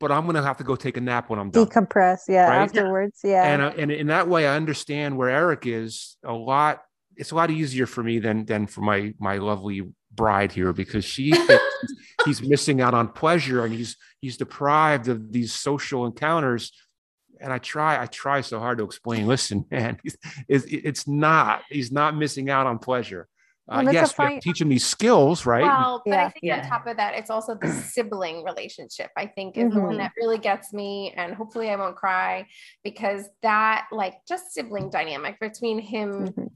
but I'm gonna have to go take a nap when I'm done. Decompress, yeah. Right? Afterwards, yeah. And uh, and in that way, I understand where Eric is a lot. It's a lot easier for me than than for my my lovely bride here because she he's missing out on pleasure and he's he's deprived of these social encounters and I try, I try so hard to explain. Listen, man, it's, it's not. He's not missing out on pleasure. Uh, Well, yes, that's we a have fine- teach him these skills, right? Well, but I think Yeah. on top of that, it's also the sibling relationship. I think is the one Mhm. that really gets me, and hopefully I won't cry because that like just sibling dynamic between him Mhm.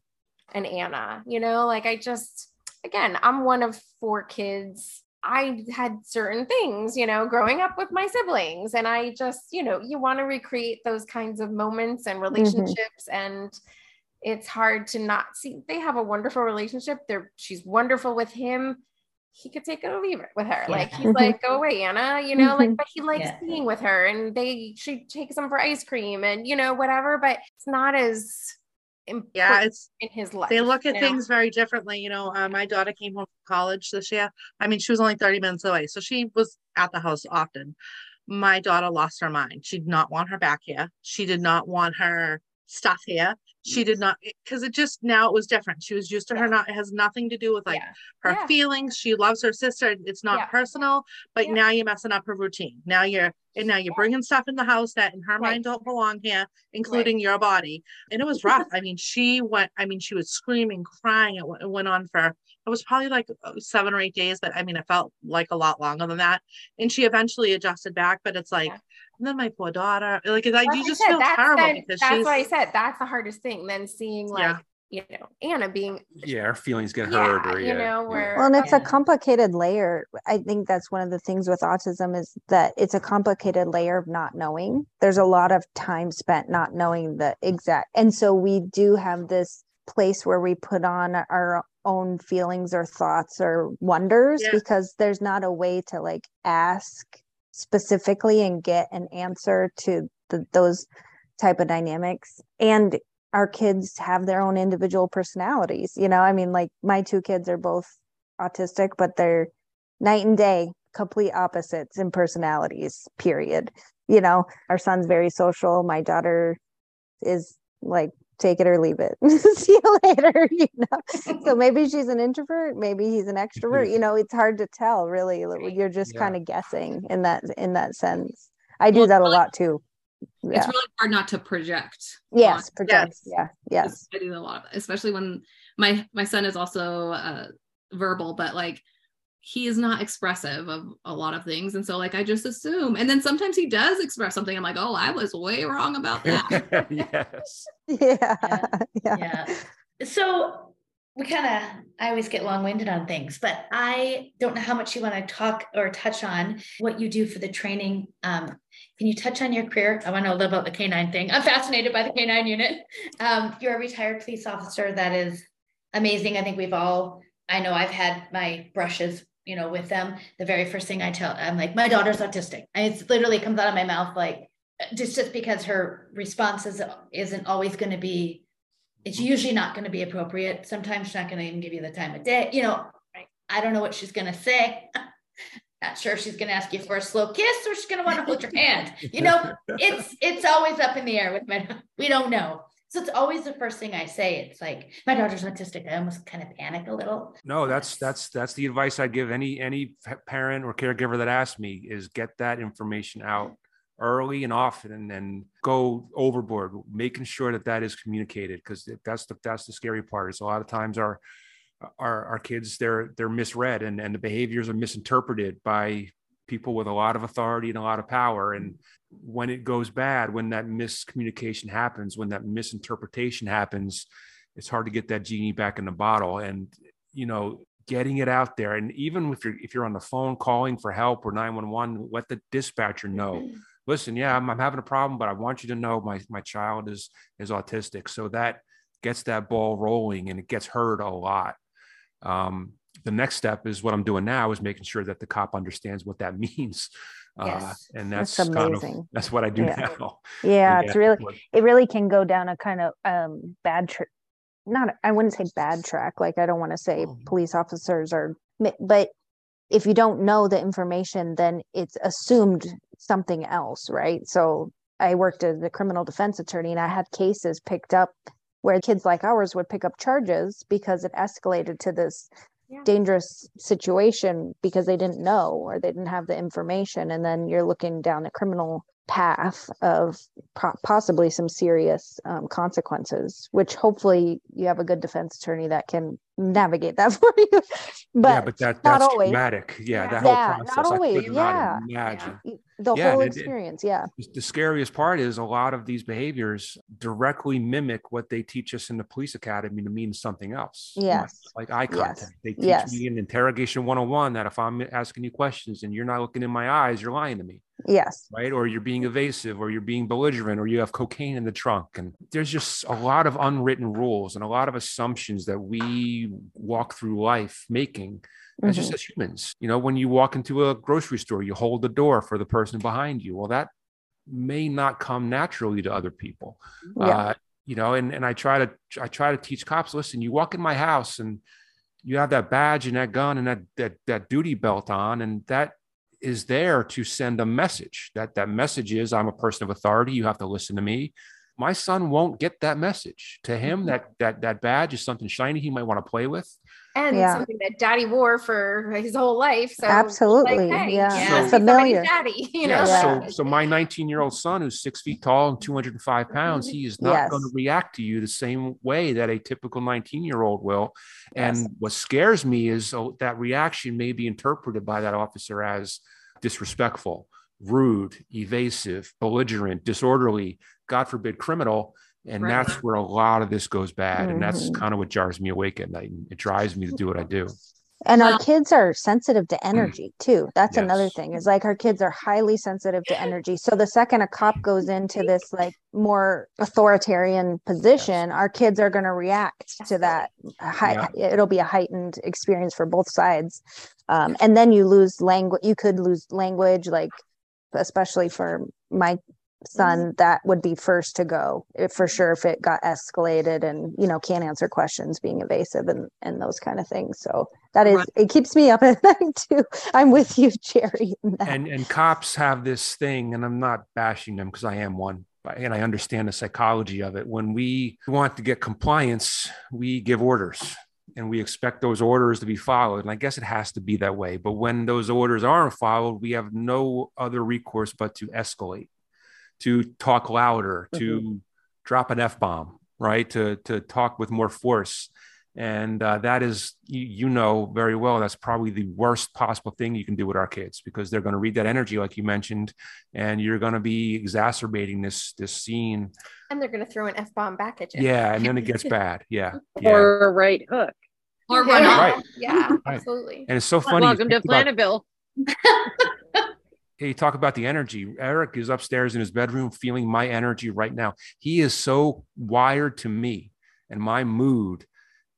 and Anna. You know, like I just again, I'm one of four kids. I had certain things, you know, growing up with my siblings, and I just, you know, you want to recreate those kinds of moments and relationships and it's hard to not see they have a wonderful relationship they're she's wonderful with him he could take it or leave it with her Yeah. like he's like go away anna you know like but he likes Yeah. being with her and they she takes him for ice cream and you know whatever but it's not as important Yeah, it's in his life they look at you know? things very differently. You know, uh, my daughter came home from college this year. I mean, she was only 30 minutes away, so she was at the house often. My daughter lost her mind. She did not want her back here. She did not want her stuff here. She did not because it just now it was different. She was used to her not it has nothing to do with like Yeah. her Yeah. feelings. She loves her sister. It's not Yeah. personal, but Yeah. now you're messing up her routine. Now you're and now you're bringing stuff in the house that in her Right. mind don't belong here, including your body. And it was rough. I mean, she went. I mean, she was screaming, crying. It, went- it went on for. It was probably like uh, seven or eight days, but I mean, it felt like a lot longer than that. And she eventually adjusted back. But it's like, Yeah. And then my poor daughter, like, like That's you I just said, feel that's terrible then- because that's she's. what I said. That's the hardest thing. Then seeing like, Yeah. you know, Anna being, yeah, our feelings get yeah, hurt, or you yeah, know, where Well, and it's a complicated layer. I think that's one of the things with autism is that it's a complicated layer of not knowing. There's a lot of time spent not knowing the exact. And so we do have this place where we put on our own feelings or thoughts or wonders Yeah. because there's not a way to like ask specifically and get an answer to the, those type of dynamics. And our kids have their own individual personalities. You know, I mean, like my two kids are both autistic, but they're night and day, complete opposites in personalities, period. You know, our son's very social. My daughter is like, take it or leave it. See you later. You know, so maybe she's an introvert, maybe he's an extrovert. You know, it's hard to tell, really. You're just Yeah. kind of guessing in that in that sense. I do Well, that a really- lot too. It's really hard not to project. Yes, on- project. Yeah. Yes. I do a lot of that, especially when my my son is also uh, verbal, but like he is not expressive of a lot of things, and so like I just assume, and then sometimes he does express something. I'm like, oh, I was way wrong about that. yes. Yeah. Yeah. yeah. So we kind of, I always get long winded on things, but I don't know how much you want to talk or touch on what you do for the training. Um, can you touch on your career? I want to know a little about the canine thing. I'm fascinated by the canine unit. Um, you're a retired police officer. That is amazing. I think we've all, I know I've had my brushes, you know, with them. The very first thing I tell, I'm like, my daughter's autistic. And it's literally comes out of my mouth like, just just because her response is, isn't always going to be it's usually not going to be appropriate. Sometimes she's not going to even give you the time of day. You know, I don't know what she's going to say. Not sure if she's going to ask you for a slow kiss or she's going to want to hold your hand. You know, it's it's always up in the air with my. We don't know. So it's always the first thing I say. It's like my daughter's autistic. I almost kind of panic a little. No, that's that's that's the advice I'd give any any parent or caregiver that asks me is get that information out early and often and then go overboard making sure that that is communicated because that's the that's the scary part is a lot of times our our our kids they're they're misread and and the behaviors are misinterpreted by people with a lot of authority and a lot of power and when it goes bad when that miscommunication happens when that misinterpretation happens it's hard to get that genie back in the bottle. And you know getting it out there and even if you're if you're on the phone calling for help or 911 let the dispatcher know. Listen yeah I'm, I'm having a problem but i want you to know my my child is is autistic. So that gets that ball rolling and it gets heard a lot. Um, the next step is what i'm doing now is making sure that the cop understands what that means uh, and that's, That's kind of that's what i do Yeah. now Yeah, it's really what- it really can go down a kind of um bad not I wouldn't say bad track like I don't want to say Oh. police officers are but if you don't know the information then it's assumed something else right so I worked as a criminal defense attorney and I had cases picked up where kids like ours would pick up charges because it escalated to this Yeah. dangerous situation because they didn't know or they didn't have the information and then you're looking down the criminal path of possibly some serious um, consequences which hopefully you have a good defense attorney that can navigate that for you but, yeah, but that not that's always. traumatic. Yeah, that whole Yeah, not process. I always, not yeah. imagine. the Yeah, whole and it- experience yeah The scariest part is a lot of these behaviors directly mimic what they teach us in the police academy to mean something else. Like- Yes. Like, eye contact. Yes. They teach Yes. me in interrogation 101 that if I'm asking you questions and you're not looking in my eyes, you're lying to me. yes right? Or you're being evasive, or you're being belligerent, or you have cocaine in the trunk. And there's just a lot of unwritten rules and a lot of assumptions that we walk through life making. As just Mhm. as humans, you know, when you walk into a grocery store, you hold the door for the person behind you. Well, that may not come naturally to other people. Yeah. Uh, you know, and, and I try to I try to teach cops, listen, you walk in my house and you have that badge and that gun and that that that duty belt on, and that is there to send a message. That that message is I'm a person of authority. You have to listen to me. My son won't get that message. To him, mm-hmm. that that that badge is something shiny he might want to play with. and Yeah. something that daddy wore for his whole life. So Absolutely, like, hey, yeah. you So- must be somebody's Familiar. daddy, you yeah. know. Yeah. So so my 19 year old son, who's six feet tall and 205 pounds, he is not Yes. going to react to you the same way that a typical 19 year old will. And Yes. what scares me is oh, that reaction may be interpreted by that officer as disrespectful, rude, evasive, belligerent, disorderly, God forbid, criminal. And Right. that's where a lot of this goes bad. And that's Mhm. kind of what jars me awake at night. And it drives me to do what I do. and our kids are sensitive to energy too that's another thing is like our kids are highly sensitive to energy so the second a cop goes into this like more authoritarian position our kids are going to react to that Hi- it'll be a heightened experience for both sides um, and then you lose language you could lose language like especially for my Mm-hmm. son that would be first to go if, for sure if it got escalated and you know can't answer questions being evasive and and those kind of things. So that is Right. it keeps me up at night too. I'm with you jerry and and cops have this thing and i'm not bashing them because i am one and i understand the psychology of it. When we want to get compliance we give orders and we expect those orders to be followed. And i guess it has to be that way but when those orders aren't followed we have no other recourse but to escalate to talk louder to drop an f-bomb right to to talk with more force and uh, that is you, you know very well that's probably the worst possible thing you can do with our kids because they're going to read that energy like you mentioned and you're going to be exacerbating this this scene And they're gonna throw an F bomb back at you. yeah and then it gets bad yeah yeah Or a right hook. Or Yeah. run off. Right. Yeah, Right. absolutely. and it's so funny Welcome to think about- Planaville. Hey, you talk about the energy. Eric is upstairs in his bedroom feeling my energy right now. He is so wired to me and my mood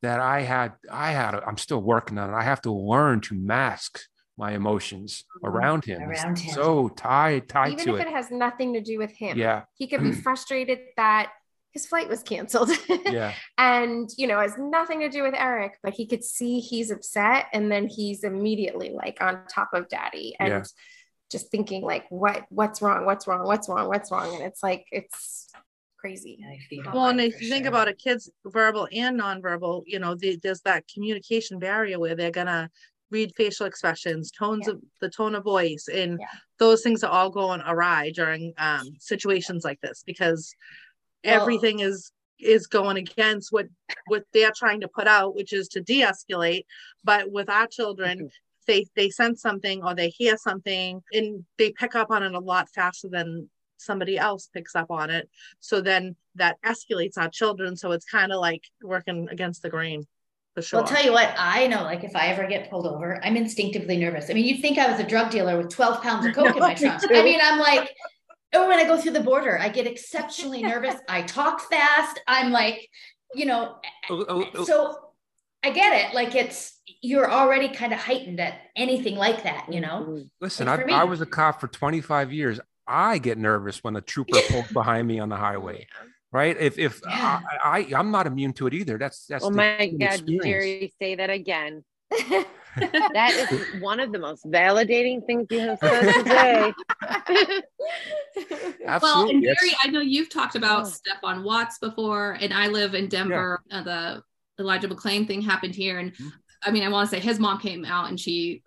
that I had, I had, I'm still working on it. I have to learn to mask my emotions mm-hmm. around him. Around him. So tied, tied Even to it. Even if it it. has nothing to do with him. Yeah. He could be frustrated that his flight was canceled. Yeah. and you know, has nothing to do with Eric, but he could see he's upset and then he's immediately like on top of daddy and Yeah. Just thinking like what what's wrong, what's wrong, what's wrong, what's wrong. And it's like it's crazy. I feel Well, and if for you think about it, kids verbal and nonverbal, you know, the, there's that communication barrier where they're gonna read facial expressions, tones Yeah. of the tone of voice, and Yeah. those things are all going awry during um, situations like this because Well- everything is is going against what what they're trying to put out, which is to de-escalate. But with our children, they they sense something or they hear something and they pick up on it a lot faster than somebody else picks up on it so then that escalates our children so it's kind of like working against the grain for sure I'll tell you what, I know, like if I ever get pulled over, I'm instinctively nervous. I mean, you'd think I was a drug dealer with 12 pounds of coke in my trunk. too. I mean, I'm like, oh, when I go through the border, I get exceptionally nervous. I talk fast. I'm like, you know, oh, oh, oh. so I get it. Like it's, you're already kind of heightened at anything like that, you know? Listen, Like I, for I was a cop for 25 years. I get nervous when a trooper pulls behind me on the highway, right? If if Yeah. I, I I'm not immune to it either. That's that's Oh the my God, experience. Jerry, say that again. That is one of the most validating things you have said today. Well, Absolutely. and That's- Gary, I know you've talked about Oh. Stephon Watts before, and I live in Denver. Uh, the Elijah McClain thing happened here, and Mhm. I mean, I want to say his mom came out and she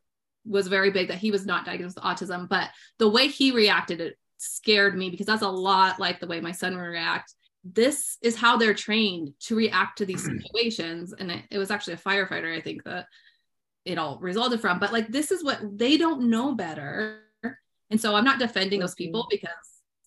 was very big that he was not diagnosed with autism, but the way he reacted it scared me because that's a lot like the way my son would react. This is how they're trained to react to these situations. And it, it was actually a firefighter i think that it all resulted from. But like this is what they don't know better. And so i'm not defending those people because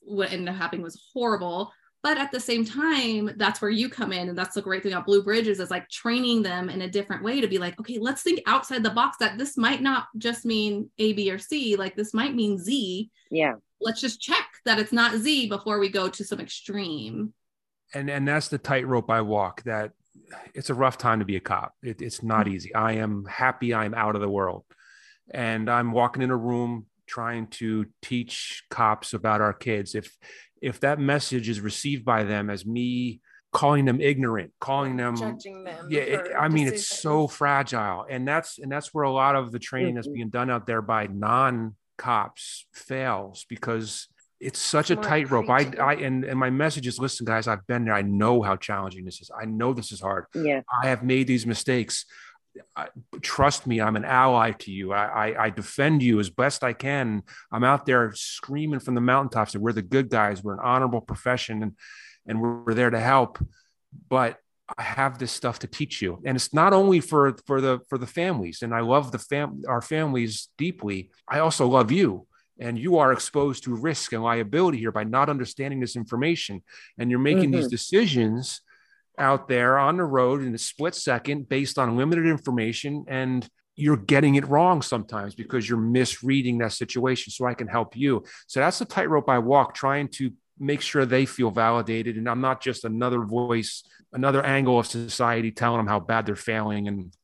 what ended up happening was horrible but at the same time that's where you come in and that's the great thing about Blue Bridge's is like training them in a different way to be like okay let's think outside the box that this might not just mean a b or c like this might mean z yeah let's just check that it's not z before we go to some extreme and and that's the tightrope I walk. That it's a rough time to be a cop. It, it's not Mm-hmm. easy. I am happy I'm out of the world, and I'm walking in a room trying to teach cops about our kids. If if that message is received by them as me calling them ignorant, calling them judging them. yeah it, i mean it's so fragile. And that's and that's where a lot of the training that's Mhm. being done out there by non-cops fails because it's such It's a tightrope. I i and, and my message is listen guys i've been there. I know how challenging this is. I know this is hard. Yeah. I have made these mistakes I, trust me i'm an ally to you. I, I i defend you as best i can. I'm out there screaming from the mountaintops that we're the good guys. We're an honorable profession and and we're, we're there to help. But I have this stuff to teach you, and it's not only for for the for the families. And I love the fam our families deeply. I also love you, and you are exposed to risk and liability here by not understanding this information, and you're making these mm-hmm. decisions out there on the road in a split second based on limited information and you're getting it wrong sometimes because you're misreading that situation so i can help you. So that's the tightrope i walk trying to make sure they feel validated and i'm not just another voice another angle of society telling them how bad they're failing and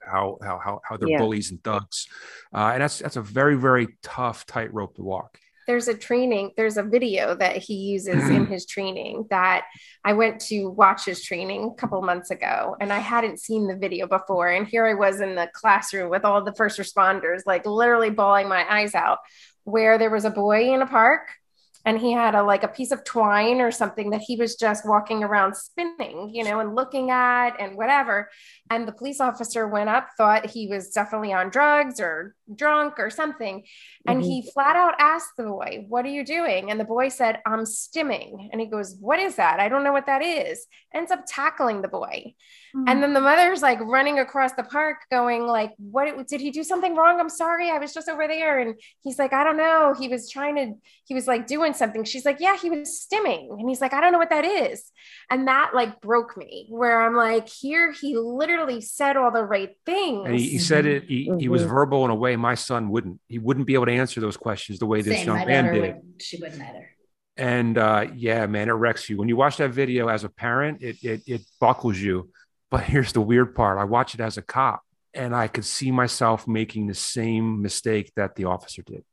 how how how, how they're Yeah. bullies and thugs. Uh, and that's that's a very very tough tightrope to walk there's a training there's a video that he uses in mm-hmm. his training that i went to watch his training a couple months ago and i hadn't seen the video before and here i was in the classroom with all the first responders like literally bawling my eyes out where there was a boy in a park and he had a like a piece of twine or something that he was just walking around spinning you know and looking at and whatever and the police officer went up thought he was definitely on drugs or drunk or something. And Mhm. he flat out asked the boy what are you doing? And the boy said i'm stimming. And he goes what is that? I don't know what that is. Ends up tackling the boy. And then the mother's like running across the park going like what did he do something wrong? I'm sorry i was just over there. And he's like i don't know. He was trying to he was like doing something. She's like yeah he was stimming. And he's like i don't know what that is. And that like broke me where i'm like here he literally said all the right things and he, he said it he, he was Mhm. verbal in a way my son wouldn't he wouldn't be able to answer those questions the way this Same. young man did would. She wouldn't either. and uh, yeah, man, it wrecks you when you watch that video as a parent. It, it it buckles you. But here's the weird part: I watch it as a cop, and I could see myself making the same mistake that the officer did.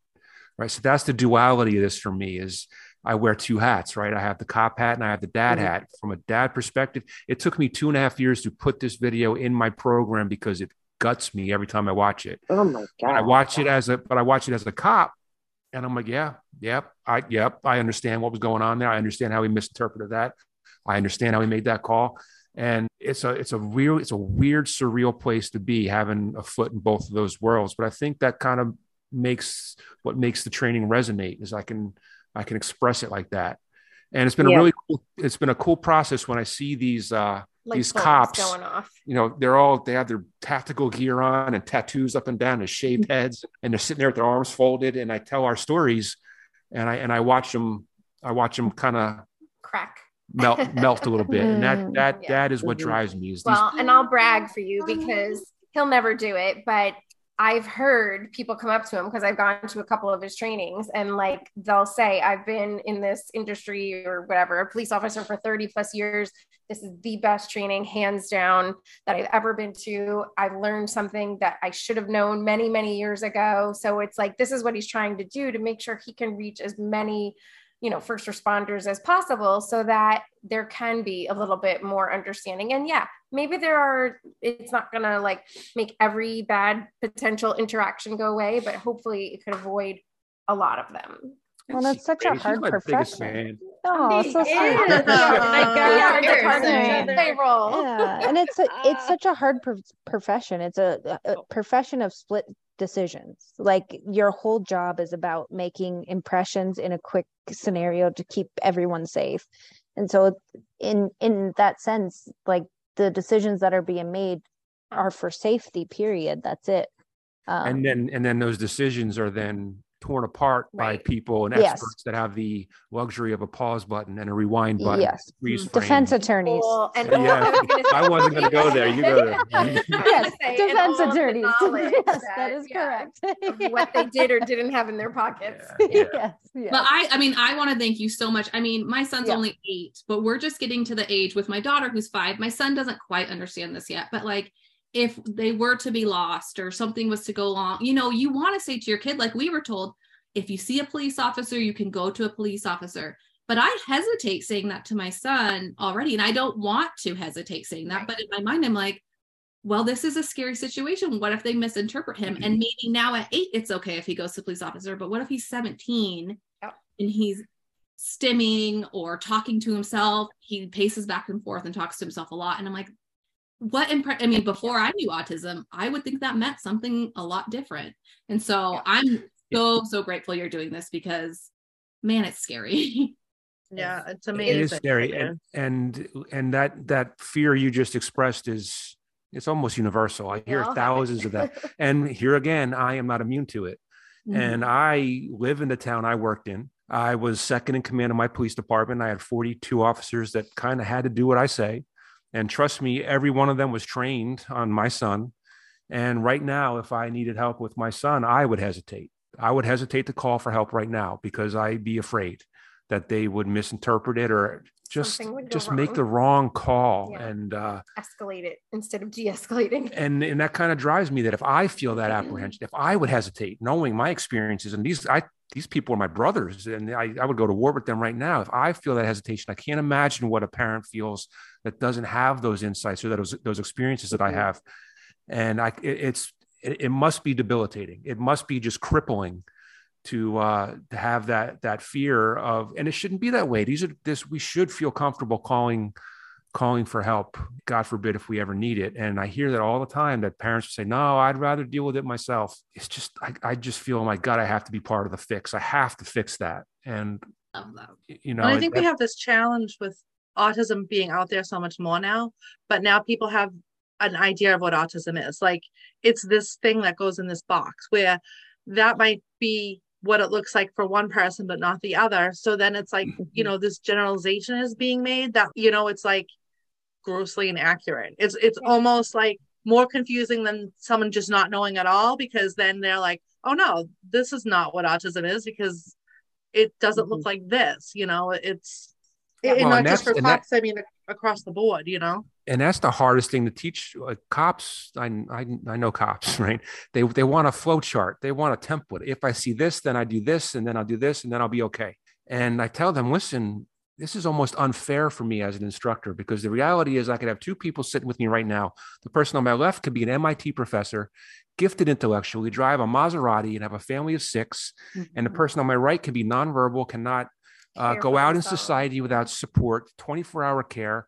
Right, so that's the duality of this for me. Is I wear two hats, right? I have the cop hat and I have the dad Mhm. hat. From a dad perspective, it took me two and a half years to put this video in my program because it guts me every time I watch it. oh my god I watch it as a, but I watch it as a cop, and I'm like, yeah, yep, I, yep, I understand what was going on there. I understand how he misinterpreted that. I understand how he made that call, and it's a, it's a real, it's a weird, surreal place to be, having a foot in both of those worlds. But I think that kind of makes what makes the training resonate is I can, I can express it like that, and it's been a really, cool, it's been a cool process when I see these. uh like these cops- going off you know, they're all they have their tactical gear on and tattoos up and down and shaved heads, and they're sitting there with their arms folded. And I tell our stories, and I and I watch them, I watch them kind of crack melt melt a little bit, and that that Yeah. that is what Mhm. drives me. Is these Well, and I'll brag for you because he'll never do it, but I've heard people come up to him because I've gone to a couple of his trainings and like they'll say, I've been in this industry or whatever, a police officer for 30 plus years. This is the best training, hands down, that I've ever been to. I've learned something that I should have known many, many years ago. So it's like, this is what he's trying to do to make sure he can reach as many you know first responders as possible so that there can be a little bit more understanding and yeah maybe there are it's not going to like make every bad potential interaction go away but hopefully it could avoid a lot of them Well, that's such a hard profession. Oh, so is. sweet. Oh my God. Yeah, They're there's partners. a- Payroll. yeah and it's a, it's such a hard pro- profession it's a, a profession of split decisions. Like your whole job is about making impressions in a quick scenario to keep everyone safe. And so in in that sense, like the decisions that are being made are for safety, period. That's it. Um, and then and then those decisions are then torn apart by people and Yes. experts that have the luxury of a pause button and a rewind button. Yes. freeze mm-hmm. defense frame. attorneys. Well, and Yeah. I was I wasn't going to go there. You go there. Yes, say, defense all of the attorneys. knowledge yes, that is yeah, correct. what they did or didn't have in their pockets. Yeah, yeah. yes, yes. But I, I mean, I want to thank you so much. I mean, my son's Yeah. only eight, but we're just getting to the age with my daughter who's five. My son doesn't quite understand this yet, but like if they were to be lost or something was to go wrong, you know, you want to say to your kid, like we were told, if you see a police officer, you can go to a police officer. But I hesitate saying that to my son already. And I don't want to hesitate saying that. Right. But in my mind, I'm like, well, this is a scary situation. What if they misinterpret him? And mm-hmm. maybe now at eight, it's okay if he goes to police officer. But what if he's 17 Yep. and he's stimming or talking to himself? He paces back and forth and talks to himself a lot. And I'm like, what impre- I mean, before I knew autism, I would think that meant something a lot different. And so Yeah. I'm so, so grateful you're doing this because man, it's scary. Yeah, it's amazing. is scary, and and and that that fear you just expressed is it's almost universal. I hear all thousands of that, and here again, I am not immune to it. Mm-hmm. And I live in the town I worked in. I was second in command of my police department. I had 42 officers that kind of had to do what I say. And trust me, every one of them was trained on my son. And right now, if I needed help with my son, I would hesitate. I would hesitate to call for help right now because I'd be afraid that they would misinterpret it or just Something would go just make the wrong call. Yeah. And uh, Escalate it instead of de-escalating. and and that kind of drives me that if I feel that apprehension, if I would hesitate, knowing my experiences, and these I these people are my brothers, and I, I would go to war with them right now. If I feel that hesitation, I can't imagine what a parent feels that doesn't have those insights or those those experiences that I have, and I it, it's it, it must be debilitating. It must be just crippling to uh to have that that fear of and it shouldn't be that way these are this we should feel comfortable calling calling for help god forbid if we ever need it. And i hear that all the time that parents say no i'd rather deal with it myself. It's just i, I just feel oh my god i have to be part of the fix. I have to fix that. And you know and I think we have this challenge with autism being out there so much more now, but now people have an idea of what autism is. Like it's this thing that goes in this box where that might be what it looks like for one person, but not the other. So then it's like, you know, this generalization is being made that, you know, it's like grossly inaccurate. It's it's almost like more confusing than someone just not knowing at all because then they're like, oh no, this is not what autism is because it doesn't look like this, you know, it's and Well, not just for cops, I mean across the board, you know. And that's the hardest thing to teach uh, cops I, I i know cops right? They they want a flow chart. They want a template. If i see this then i do this and then i'll do this and then i'll be okay. And i tell them listen this is almost unfair for me as an instructor because the reality is i could have two people sitting with me right now. The person on my left could be an mit professor gifted intellectually drive a maserati and have a family of 6 and the person on my right could be nonverbal cannot uh, go out in society without support 24 hour care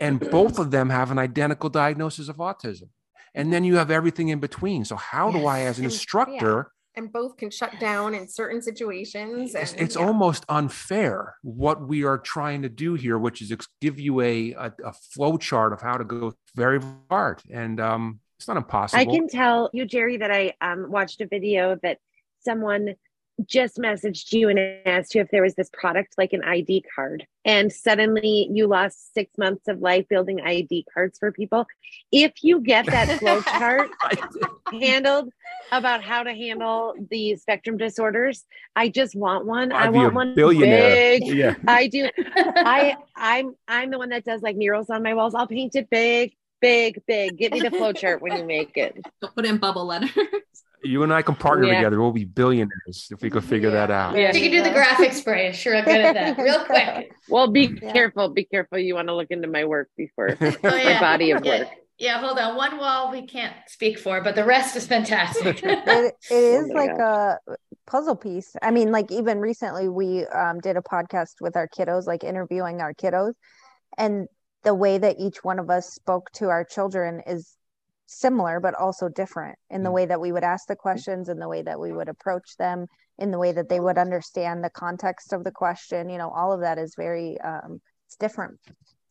and both of them have an identical diagnosis of autism and then you have everything in between so how do i as an And- yeah. instructor and both can shut down in certain situations. it's, and, it's yeah. almost unfair what we are trying to do here which is give you a, a, a flow chart of how to go very hard and um it's not impossible I can tell you, Jerry, that I um, watched a video that someone just messaged you and asked you if there was this product like an ID card. And suddenly you lost six months of life building ID cards for people. If you get that flow chart handled about how to handle the spectrum disorders, I just want one. I I'd be a want one billionaire. big. yeah I do. I I'm I'm the one that does like murals on my walls. I'll paint it big, big, big. Get me the flow chart when you make it. Don't put in bubble letters. You and i can partner Yeah. together we'll be billionaires if we could figure that out Yeah. She can do the graphic spray. Sure, I'm good at that. Real quick. Well, be Yeah. careful. Be careful. You want to look into my work before Oh, my yeah. body of work. Yeah, hold on. One wall we can't speak for, but the rest is fantastic. it, it is Oh my like a puzzle piece. I mean, like even recently we um, did a podcast with our kiddos, like interviewing our kiddos, and the way that each one of us spoke to our children is similar but also different in the Mm. way that we would ask the questions in the way that we would approach them in the way that they would understand the context of the question you know all of that is very um it's different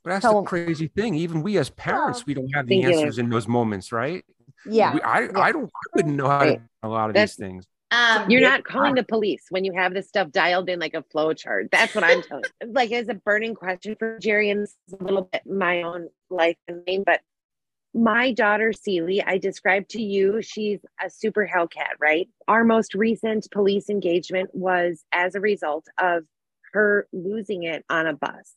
But that's So- the crazy thing. Even we as parents, we don't have the Singular. answers in those moments, right? yeah We, I, I don't. I wouldn't know how to Right. do a lot of That's- these things. Um, You're not calling the police when you have this stuff dialed in like a flow chart. That's what I'm telling. Like, as a burning question for Jerry, and this a little bit my own life and name, but my daughter, Celie, I described to you, she's a super Hellcat, right? Our most recent police engagement was as a result of her losing it on a bus.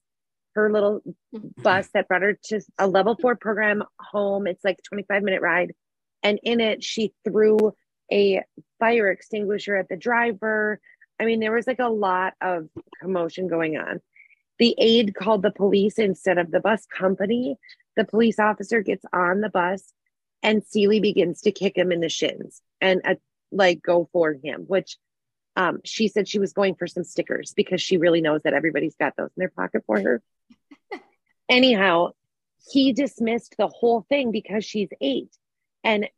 Her little mm-hmm. bus that brought her to a level four program home. It's like a 25 minute ride. And in it, she threw a fire extinguisher at the driver. I mean, there was like a lot of commotion going on. The aide called the police instead of the bus company. The police officer gets on the bus and Celie begins to kick him in the shins and uh, like go for him, which um, she said she was going for some stickers because she really knows that everybody's got those in their pocket for her. Anyhow, he dismissed the whole thing because she's eight. And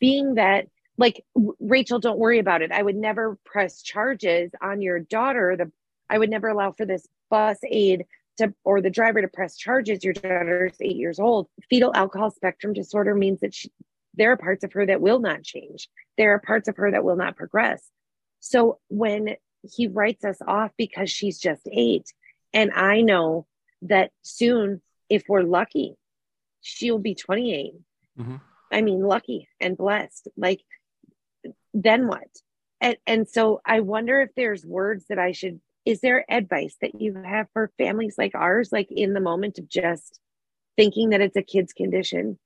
being that, like, Rachel, don't worry about it. I would never press charges on your daughter. The I would never allow for this bus aide to or the driver to press charges. Your daughter's eight years old. Fetal alcohol spectrum disorder means that she, there are parts of her that will not change. There are parts of her that will not progress. So when he writes us off because she's just eight, and I know that soon, if we're lucky, she'll be 28. Mhm. I mean, lucky and blessed. Like, then what? And, and so I wonder if there's words that I should, is there advice that you have for families like ours, like in the moment of just thinking that it's a kid's condition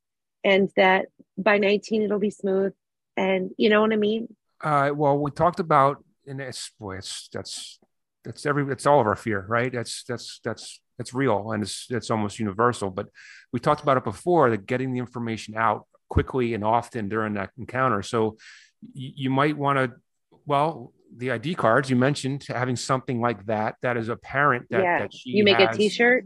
and that by 19 it'll be smooth? And you know what I mean? Uh, well, we talked about, and it's boy, it's that's that's every it's all of our fear, right? That's that's that's that's real, and it's it's almost universal. But we talked about it before that getting the information out quickly and often during that encounter. So you, you might want to, well, the ID cards you mentioned having something like that that is apparent that yeah. that she You make a has, t-shirt,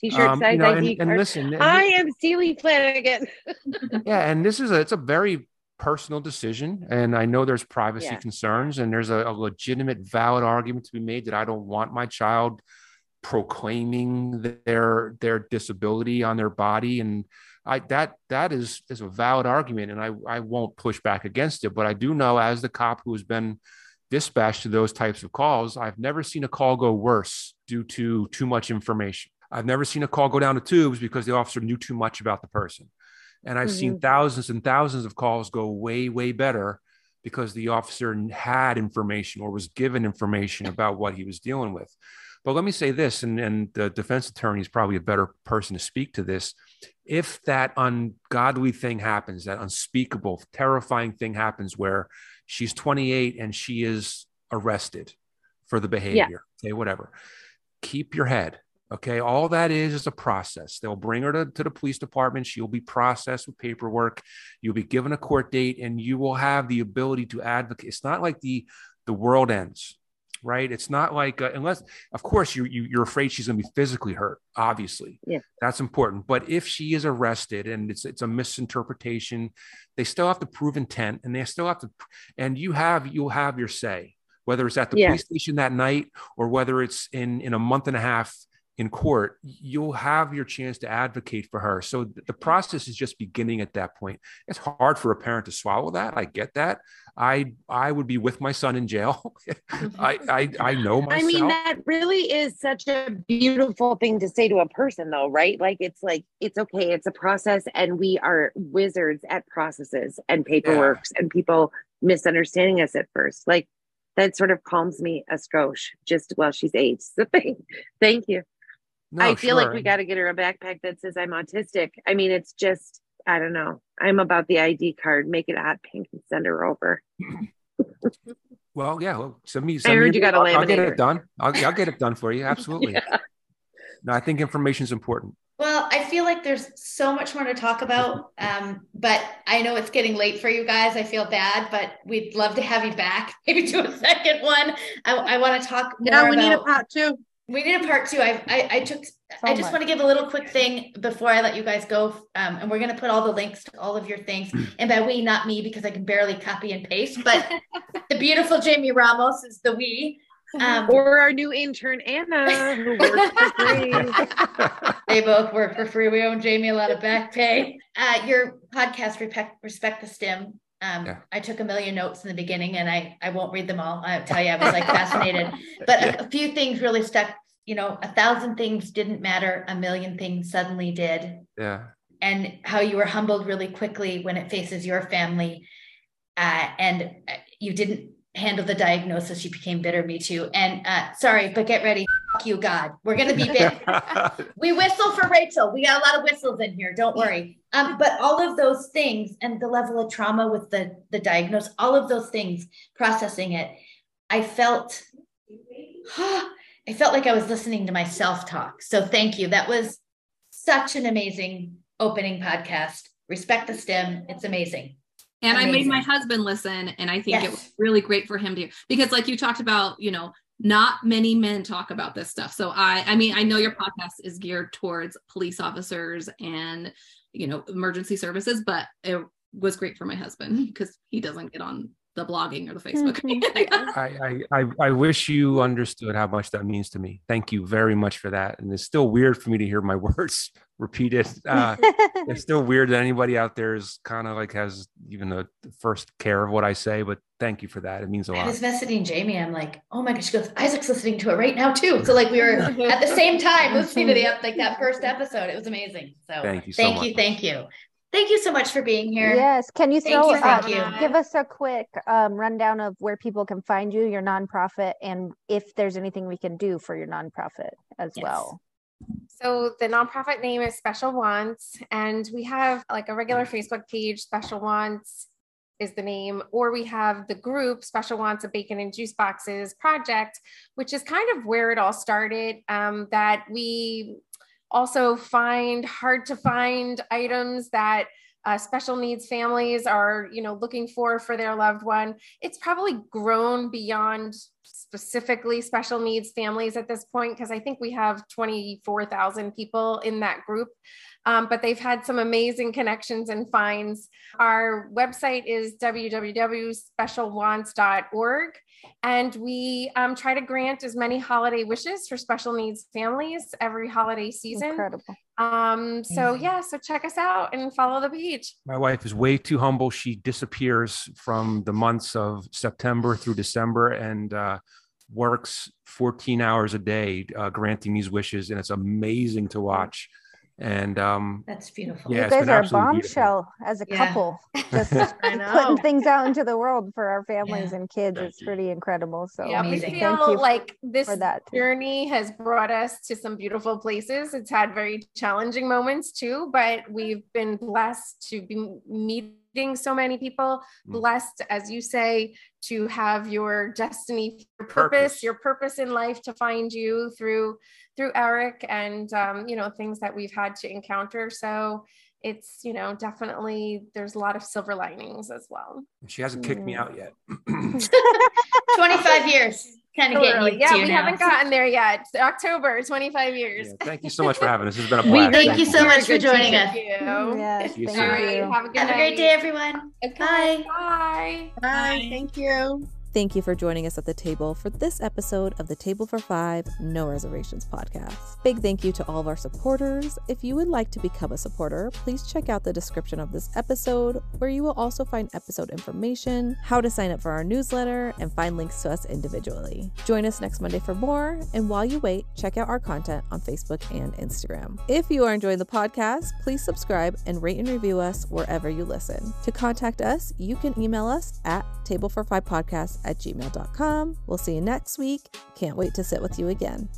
t-shirt um, size you know, ID and, and listen, and I am Celie Flanagan. yeah and this is a it's a very personal decision and i know there's privacy Yeah. concerns and there's a, a legitimate valid argument to be made that i don't want my child proclaiming their their disability on their body and i that that is is a valid argument and i i won't push back against it but i do know as the cop who has been dispatched to those types of calls i've never seen a call go worse due to too much information i've never seen a call go down the tubes because the officer knew too much about the person and I've seen mm-hmm. thousands and thousands of calls go way, way better because the officer had information or was given information about what he was dealing with. But let me say this, and, and the defense attorney is probably a better person to speak to this. If that ungodly thing happens, that unspeakable, terrifying thing happens where she's 28 and she is arrested for the behavior, okay, whatever, keep your head. Okay. All that is is a process. They'll bring her to, to the police department. She'll be processed with paperwork. You'll be given a court date and you will have the ability to advocate. It's not like the the world ends, right? It's not like uh, unless, of course, you, you you're afraid she's going to be physically hurt. Obviously, Yeah. that's important. But if she is arrested and it's it's a misinterpretation, they still have to prove intent, and they still have to. And you have you'll have your say, whether it's at the Yeah. police station that night or whether it's in in a month and a half in court, you'll have your chance to advocate for her. So the process is just beginning at that point. It's hard for a parent to swallow that. I get that. I I would be with my son in jail. I, I I know myself. I mean, that really is such a beautiful thing to say to a person, though, right? Like, it's like, it's okay, it's a process, and we are wizards at processes and paperworks and people misunderstanding us at first. Like, that sort of calms me a skosh just while she's eight. So, thank, thank you. No, I feel like we got to get her a backpack that says I'm autistic. I mean, it's just, I don't know. I'm about the ID card. Make it hot pink and send her over. Well, yeah. Well, send me. Send heard me you got a I'll, I'll get it done. I'll, I'll get it done for you. Absolutely. No, I think information is important. Well, I feel like there's so much more to talk about, um, but I know it's getting late for you guys. I feel bad, but we'd love to have you back. Maybe do a second one. I, I want to talk more Yeah, we need a about- part two. We need a part two. I, I I took So I just much. want to give a little quick thing before I let you guys go. Um, and we're going to put all the links to all of your things. And by we, not me, because I can barely copy and paste, but the beautiful Jamie Ramos is the we. Um, Or our new intern Anna, who works for free. they both work for free. We owe Jamie a lot of back pay. Uh, your podcast, Respect, Respect the Stim. Um, Yeah. I took a million notes in the beginning and I, I won't read them all. I'll tell you, I was like fascinated, but a, a few things really stuck. You know, a thousand things didn't matter. A million things suddenly did. yeah. And how you were humbled really quickly when it faces your family. Uh, and uh, you didn't handle the diagnosis. You became bitter. Me too. And uh, sorry, but get ready. Fuck you, God. We're going to be big. We whistle for Rachel. We got a lot of whistles in here. Don't worry. Um, but all of those things and the level of trauma with the the diagnosis, all of those things, processing it, I felt, I felt like I was listening to myself talk. So thank you. That was such an amazing opening podcast. Respect the Stim. It's amazing. And I made my husband listen, and I think it was really great for him to because, like you talked about, you know, not many men talk about this stuff. So I, I mean, I know your podcast is geared towards police officers and you know emergency services, but it was great for my husband because he doesn't get on the blogging or the Facebook. I, I, I, I wish you understood how much that means to me. Thank you very much for that. And it's still weird for me to hear my words repeated. Uh, it's still weird that anybody out there is kind of like has even the first care of what I say, but thank you for that. It means a lot. was messaging Jamie. I'm like, oh my gosh. She goes, Isaac's listening to it right now too. So like we were at the same time listening to the like that first episode. It was amazing. So Thank you so thank much. you, thank you, thank you so much for being here. Yes. Can you Thank throw you, thank you. give us a quick um, rundown of where people can find you, your nonprofit, and if there's anything we can do for your nonprofit as Yes. well? So the nonprofit name is Special Wants, and we have like a regular Facebook page, Special Wants is the name, or we have the group Special Wants a Bacon and Juice Boxes Project, which is kind of where it all started. Um, that we also find hard to find items that uh, special needs families are you know looking for for their loved one. It's probably grown beyond specifically special needs families at this point because i think we have 24000 people in that group um, but they've had some amazing connections and finds our website is www.specialwants.org and we um, try to grant as many holiday wishes for special needs families every holiday season Incredible. um, so yeah, so check us out and follow the page. My wife is way too humble. She disappears from the months of September through December and uh, works 14 hours a day uh, granting these wishes. And it's amazing to watch. And um, That's beautiful. Yeah, you it's guys are a absolutely beautiful. bombshell as a Yeah. couple. Just putting things out into the world for our families Yeah. and kids. Thank it's you. pretty incredible. So yeah, we feel Thank you like this for that. journey has brought us to some beautiful places. It's had very challenging moments too, but we've been blessed to be meeting so many people, Mm. blessed, as you say, to have your destiny, your purpose, Purpose. your purpose in life to find you through through Eric and um, you know things that we've had to encounter. So it's you know definitely there's a lot of silver linings as well. she hasn't kicked me Mm. out yet. 25 years. Kind of oh, Still getting early. Yeah, to we now. haven't gotten there yet. It's October, 25 years. Yeah, thank you so much for having us. This has been a We blast. Thank you so much for joining teacher, us. too. yes, you thank soon. All right, you. have a good Have a great day, everyone. Okay, Bye. Bye. Bye. Thank you. Thank you for joining us at the table for this episode of the Table for Five No Reservations podcast. Big thank you to all of our supporters. If you would like to become a supporter, please check out the description of this episode, where you will also find episode information, how to sign up for our newsletter, and find links to us individually. Join us next Monday for more, and while you wait, check out our content on Facebook and Instagram. If you are enjoying the podcast, please subscribe and rate and review us wherever you listen. To contact us, you can email us at table for five podcast at gmail.com. We'll see you next week. Can't wait to sit with you again.